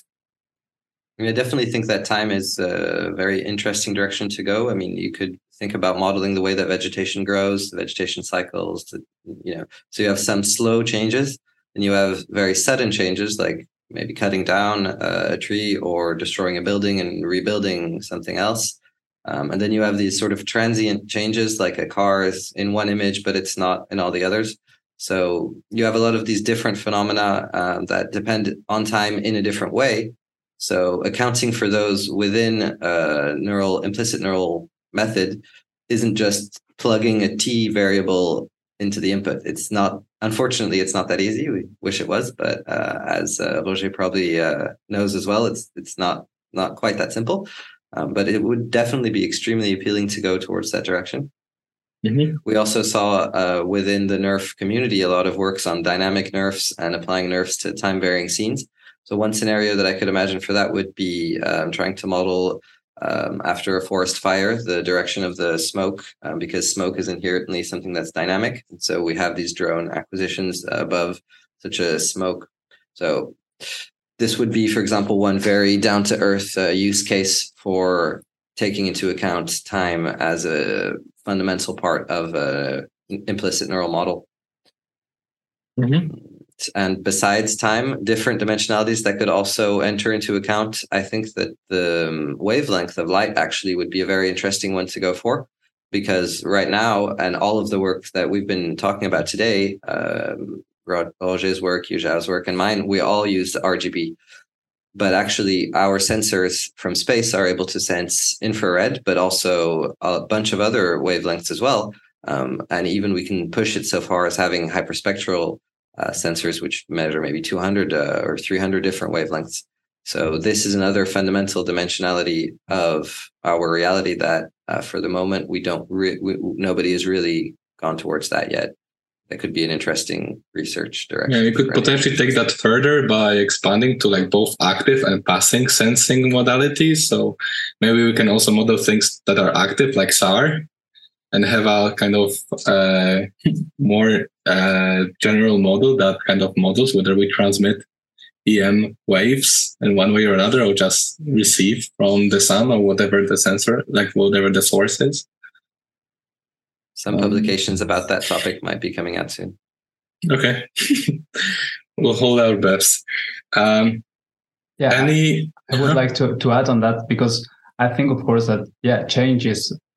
S2: I definitely think that time is a very interesting direction to go. I mean, you could think about modeling the way that vegetation grows, the vegetation cycles, to, you know, so you have some slow changes and you have very sudden changes like maybe cutting down a tree or destroying a building and rebuilding something else. Um, and then you have these sort of transient changes like a car is in one image, but it's not in all the others. So you have a lot of these different phenomena um, that depend on time in a different way. So accounting for those within a neural implicit neural method isn't just plugging a t variable into the input. It's not, unfortunately, it's not that easy. We wish it was, but uh, as uh, Roger probably uh, knows as well, it's it's not not quite that simple. Um, but it would definitely be extremely appealing to go towards that direction. Mm-hmm. We also saw uh, within the NeRF community a lot of works on dynamic NeRFs and applying NeRFs to time varying scenes. So one scenario that I could imagine for that would be um, trying to model um, after a forest fire the direction of the smoke, um, because smoke is inherently something that's dynamic. And so we have these drone acquisitions above such a smoke. So this would be, for example, one very down to earth uh, use case for taking into account time as a fundamental part of a implicit neural model. Mm-hmm. And besides time, different dimensionalities that could also enter into account. I think that the um, wavelength of light actually would be a very interesting one to go for because right now, and all of the work that we've been talking about today, um, Roger's work, Yujiao's work, and mine, we all use RGB. But actually, our sensors from space are able to sense infrared, but also a bunch of other wavelengths as well. Um, and even we can push it so far as having hyperspectral uh, sensors, which measure maybe 200 uh, or 300 different wavelengths. So this is another fundamental dimensionality of our reality that, uh, for the moment, we don't. Re- we, nobody has really gone towards that yet that could be an interesting research direction.
S1: Yeah, you could potentially take that further by expanding to like both active and passing sensing modalities. So maybe we can also model things that are active, like SAR, and have a kind of uh, more uh, general model that kind of models whether we transmit EM waves in one way or another, or just receive from the sun or whatever the sensor, like whatever the source is.
S2: Some um, publications about that topic might be coming out soon.
S1: Okay. we'll hold our best. Um,
S3: yeah. Any, I, I would uh-huh. like to, to add on that because I think, of course, that, yeah, changes uh,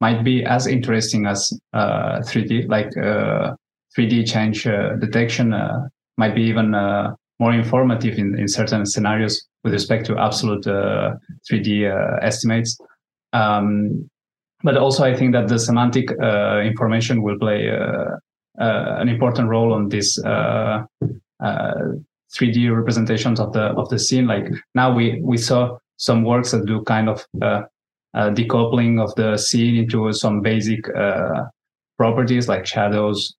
S3: might be as interesting as uh, 3D, like 3D uh, change uh, detection uh, might be even more informative in, in certain scenarios with respect to absolute 3D estimates. Um, but also I think that the semantic uh, information will play uh, uh, an important role on this 3D representations of the of the scene. Like now we we saw some works that do kind of decoupling of the scene into some basic properties like shadows,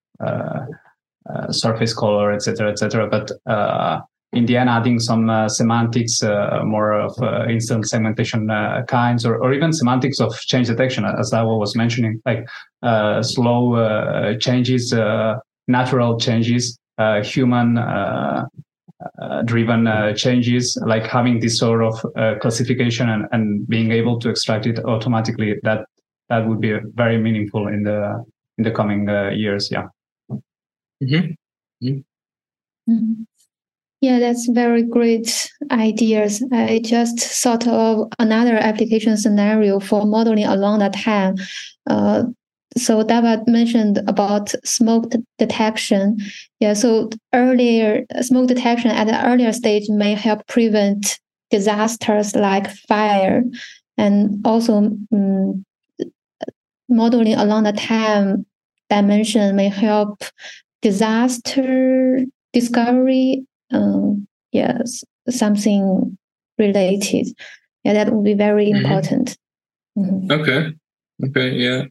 S3: surface color, etc., etc. But in the end adding some uh, semantics, uh, more of uh, instant segmentation uh, kinds, or, or even semantics of change detection, as I was mentioning, like uh, slow uh, changes, natural changes, human driven changes, like having this sort of classification and, and being able to extract it automatically. That that would be very meaningful in the in the coming years. Yeah.
S1: Mm-hmm. Mm-hmm.
S4: Mm-hmm. Yeah, that's very great ideas. I just thought of another application scenario for modeling along the time. So Dawa mentioned about smoke detection. Yeah, so earlier smoke detection at an earlier stage may help prevent disasters like fire, and also um, modeling along the time dimension may help disaster discovery um, yes, something related. Yeah, that would be very mm-hmm. important.
S1: Mm-hmm. Okay. Okay. Yeah.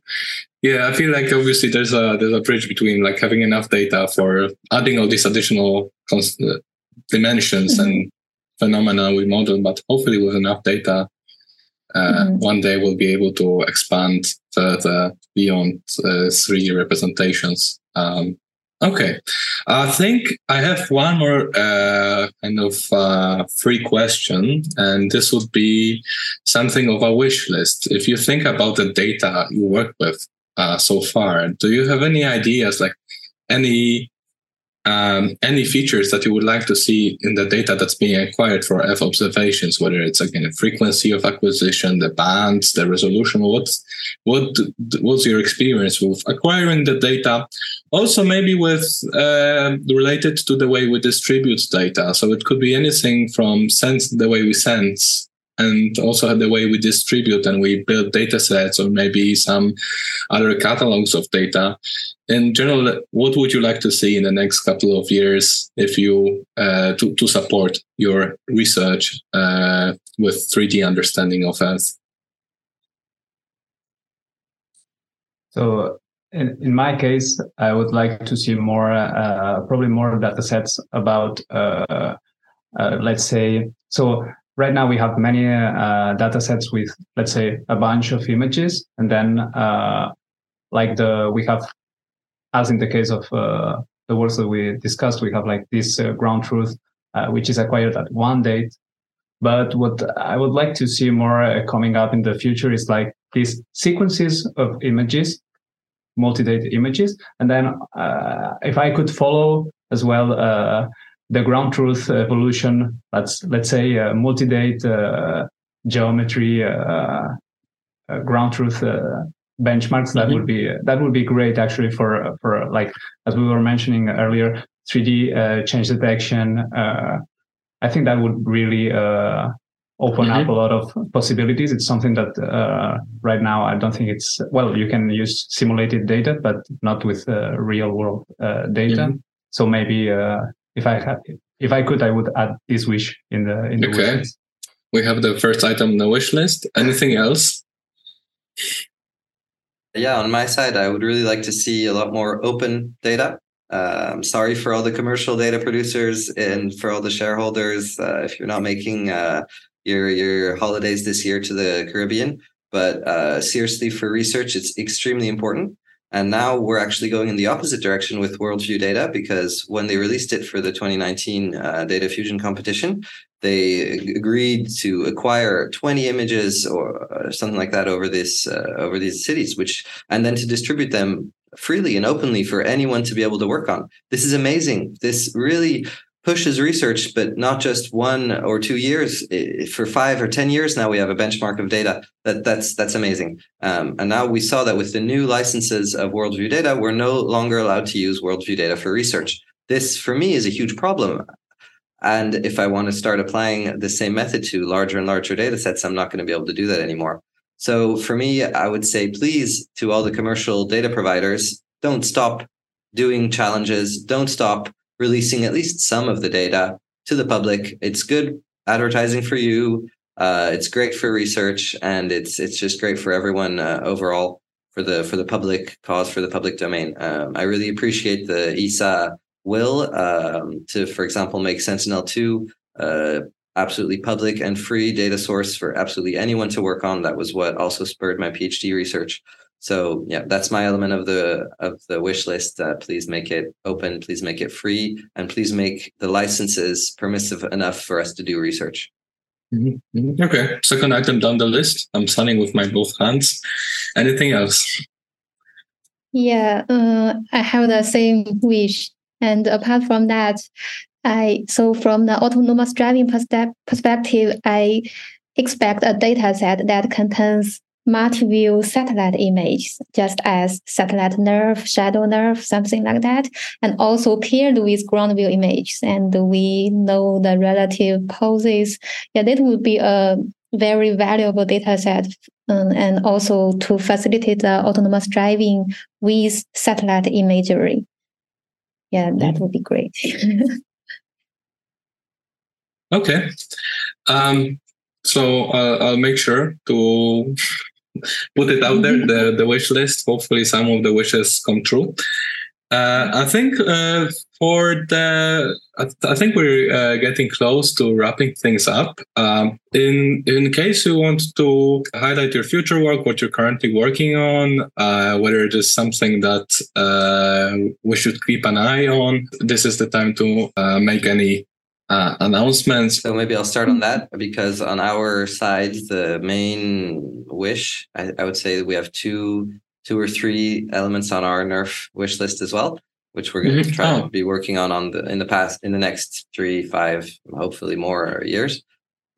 S1: Yeah. I feel like obviously there's a there's a bridge between like having enough data for adding all these additional cons- uh, dimensions mm-hmm. and phenomena we model, but hopefully with enough data, uh, mm-hmm. one day we'll be able to expand further beyond uh, 3D representations. Um, Okay. I think I have one more uh, kind of uh, free question, and this would be something of a wish list. If you think about the data you work with uh, so far, do you have any ideas, like any um, any features that you would like to see in the data that's being acquired for Earth observations, whether it's again a frequency of acquisition, the bands, the resolution, what's what what's your experience with acquiring the data? Also, maybe with uh, related to the way we distribute data. So it could be anything from sense the way we sense and also the way we distribute and we build data sets or maybe some other catalogs of data. In general what would you like to see in the next couple of years if you uh, to, to support your research uh, with 3d understanding of earth?
S3: So in, in my case i would like to see more uh, probably more data sets about uh, uh, let's say, so right now we have many uh, data sets with, let's say, a bunch of images, and then uh, like the we have, as in the case of uh, the works that we discussed, we have like this uh, ground truth, uh, which is acquired at one date. But what I would like to see more coming up in the future is like these sequences of images multi-date images and then uh, if i could follow as well uh, the ground truth evolution let's let's say uh, multi-date uh, geometry uh, uh, ground truth benchmarks that mm-hmm. would be that would be great actually for for like as we were mentioning earlier 3d change detection i think that would really open mm-hmm. up a lot of possibilities. It's something that uh, right now I don't think it's well. You can use simulated data, but not with uh, real world uh, data. Mm-hmm. So maybe uh, if I had, if I could, I would add this wish in the in the okay. wish list.
S1: We have the first item on the wish list. Anything else?
S2: Yeah, on my side, I would really like to see a lot more open data. Uh, I'm sorry for all the commercial data producers and for all the shareholders. Uh, if you're not making uh, your your holidays this year to the Caribbean. But uh, seriously, for research, it's extremely important. And now we're actually going in the opposite direction with WorldView Data because when they released it for the 2019 uh, Data Fusion competition, they agreed to acquire 20 images or uh, something like that over this uh, over these cities, which and then to distribute them freely and openly for anyone to be able to work on. This is amazing. This really pushes research, but not just one or two years. For five or ten years now, we have a benchmark of data. That that's that's amazing. Um, and now we saw that with the new licenses of WorldView Data, we're no longer allowed to use WorldView Data for research. This, for me, is a huge problem. And if I want to start applying the same method to larger and larger data sets, I'm not going to be able to do that anymore. So for me, I would say, please, to all the commercial data providers, don't stop doing challenges. Don't stop releasing at least some of the data to the public. It's good advertising for you. Uh, it's great for research, and it's it's just great for everyone uh, overall for the for the public cause for the public domain. Um, I really appreciate the ESA will um, to, for example, make Sentinel two uh, absolutely public and free data source for absolutely anyone to work on. That was what also spurred my PhD research. So yeah, that's my element of the of the wish list. Uh, please make it open. Please make it free, and please make the licenses permissive enough for us to do research.
S1: Mm-hmm. mm-hmm. Okay, second item down the list. I'm signing with my both hands. Anything else?
S4: Yeah, uh, I have the same wish. And apart from that, I so from the autonomous driving perspective, I expect a data set that contains multi-view satellite images, just as satellite NeRF, shadow nerve, something like that, and also paired with ground view images. And we know the relative poses. Yeah, that would be a very valuable data set um, and also to facilitate the autonomous driving with satellite imagery. Yeah, that would be great.
S1: okay. Um, so uh, I'll make sure to put it out there, mm-hmm. the, the wish list. Hopefully, some of the wishes come true. Uh, I think uh, for the, I, th- I think we're uh, getting close to wrapping things up. Um, in in case you want to highlight your future work, what you're currently working on, uh, whether it is something that uh, we should keep an eye on, this is the time to uh, make any uh, announcements.
S2: So maybe I'll start on that because on our side, the main wish, I, I, would say we have two, two or three elements on our NeRF wish list as well, which we're going to mm-hmm. try oh. to be working on on the in the past in the next three, five, hopefully more years.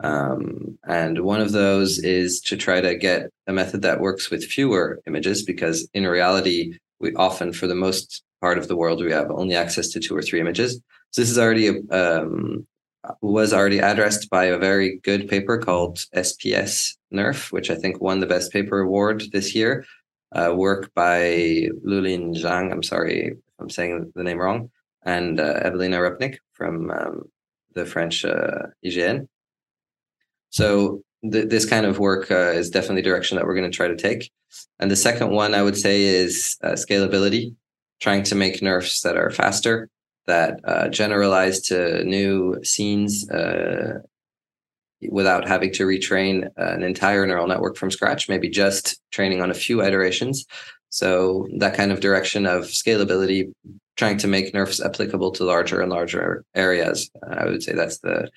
S2: Um, and one of those is to try to get a method that works with fewer images because in reality, we often, for the most part of the world, we have only access to two or three images. So this is already um, was already addressed by a very good paper called SPS Nerf, which I think won the best paper award this year. Uh, work by Lulin Zhang. I'm sorry if I'm saying the name wrong, and uh, Ewelina Rupnik from um, the French uh, IGN. So th- this kind of work uh, is definitely direction that we're going to try to take. And the second one I would say is uh, scalability, trying to make NeRFs that are faster, that uh, generalize to new scenes uh, without having to retrain an entire neural network from scratch, maybe just training on a few iterations. So that kind of direction of scalability, trying to make NeRFs applicable to larger and larger areas. I would say that's the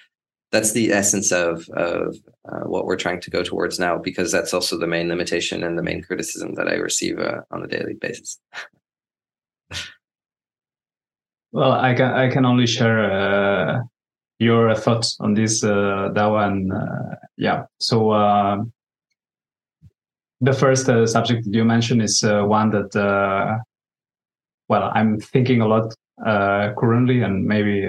S2: that's the essence of of uh, what we're trying to go towards now, because that's also the main limitation and the main criticism that I receive uh, on a daily basis.
S3: well, I can I can only share uh, your thoughts on this, uh, and uh, yeah. So uh, the first uh, subject you mentioned is uh, one that, uh, well, I'm thinking a lot currently, and maybe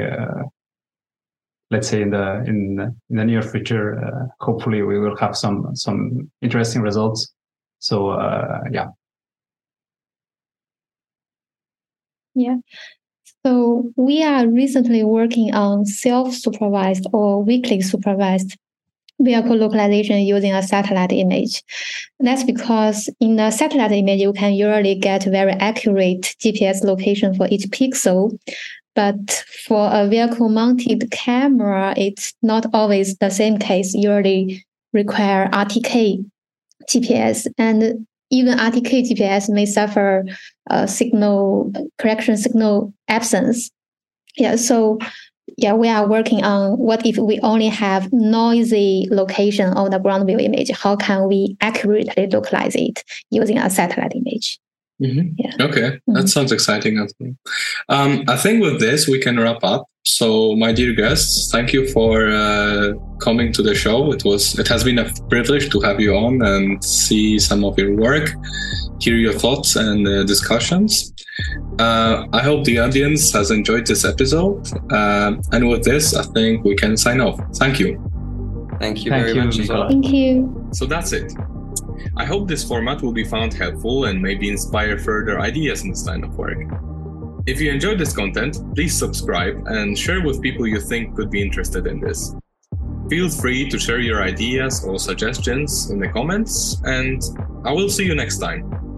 S3: let's say in the in in the near future, hopefully we will have some some interesting results. So yeah.
S4: Yeah. So we are recently working on self-supervised or weakly supervised vehicle localization using a satellite image. That's because in the satellite image, you can usually get very accurate GPS location for each pixel. But for a vehicle mounted camera, it's not always the same case. Usually require RTK GPS and even RTK GPS may suffer a signal correction signal absence. Yeah, so yeah, we are working on what if we only have noisy location on the ground view image? How can we accurately localize it using a satellite image?
S1: Mm-hmm. Yeah. Okay, mm-hmm. that sounds exciting. Um, I think with this we can wrap up. So, my dear guests, thank you for uh, coming to the show. It was it has been a privilege to have you on and see some of your work, hear your thoughts and uh, discussions. Uh, I hope the audience has enjoyed this episode. Uh, and with this, I think we can sign off. Thank you.
S2: Thank you Thank very you, much.
S4: Well. Thank you.
S1: So that's it. I hope this format will be found helpful and maybe inspire further ideas in this line of work. If you enjoyed this content, please subscribe and share with people you think could be interested in this. Feel free to share your ideas or suggestions in the comments, and I will see you next time.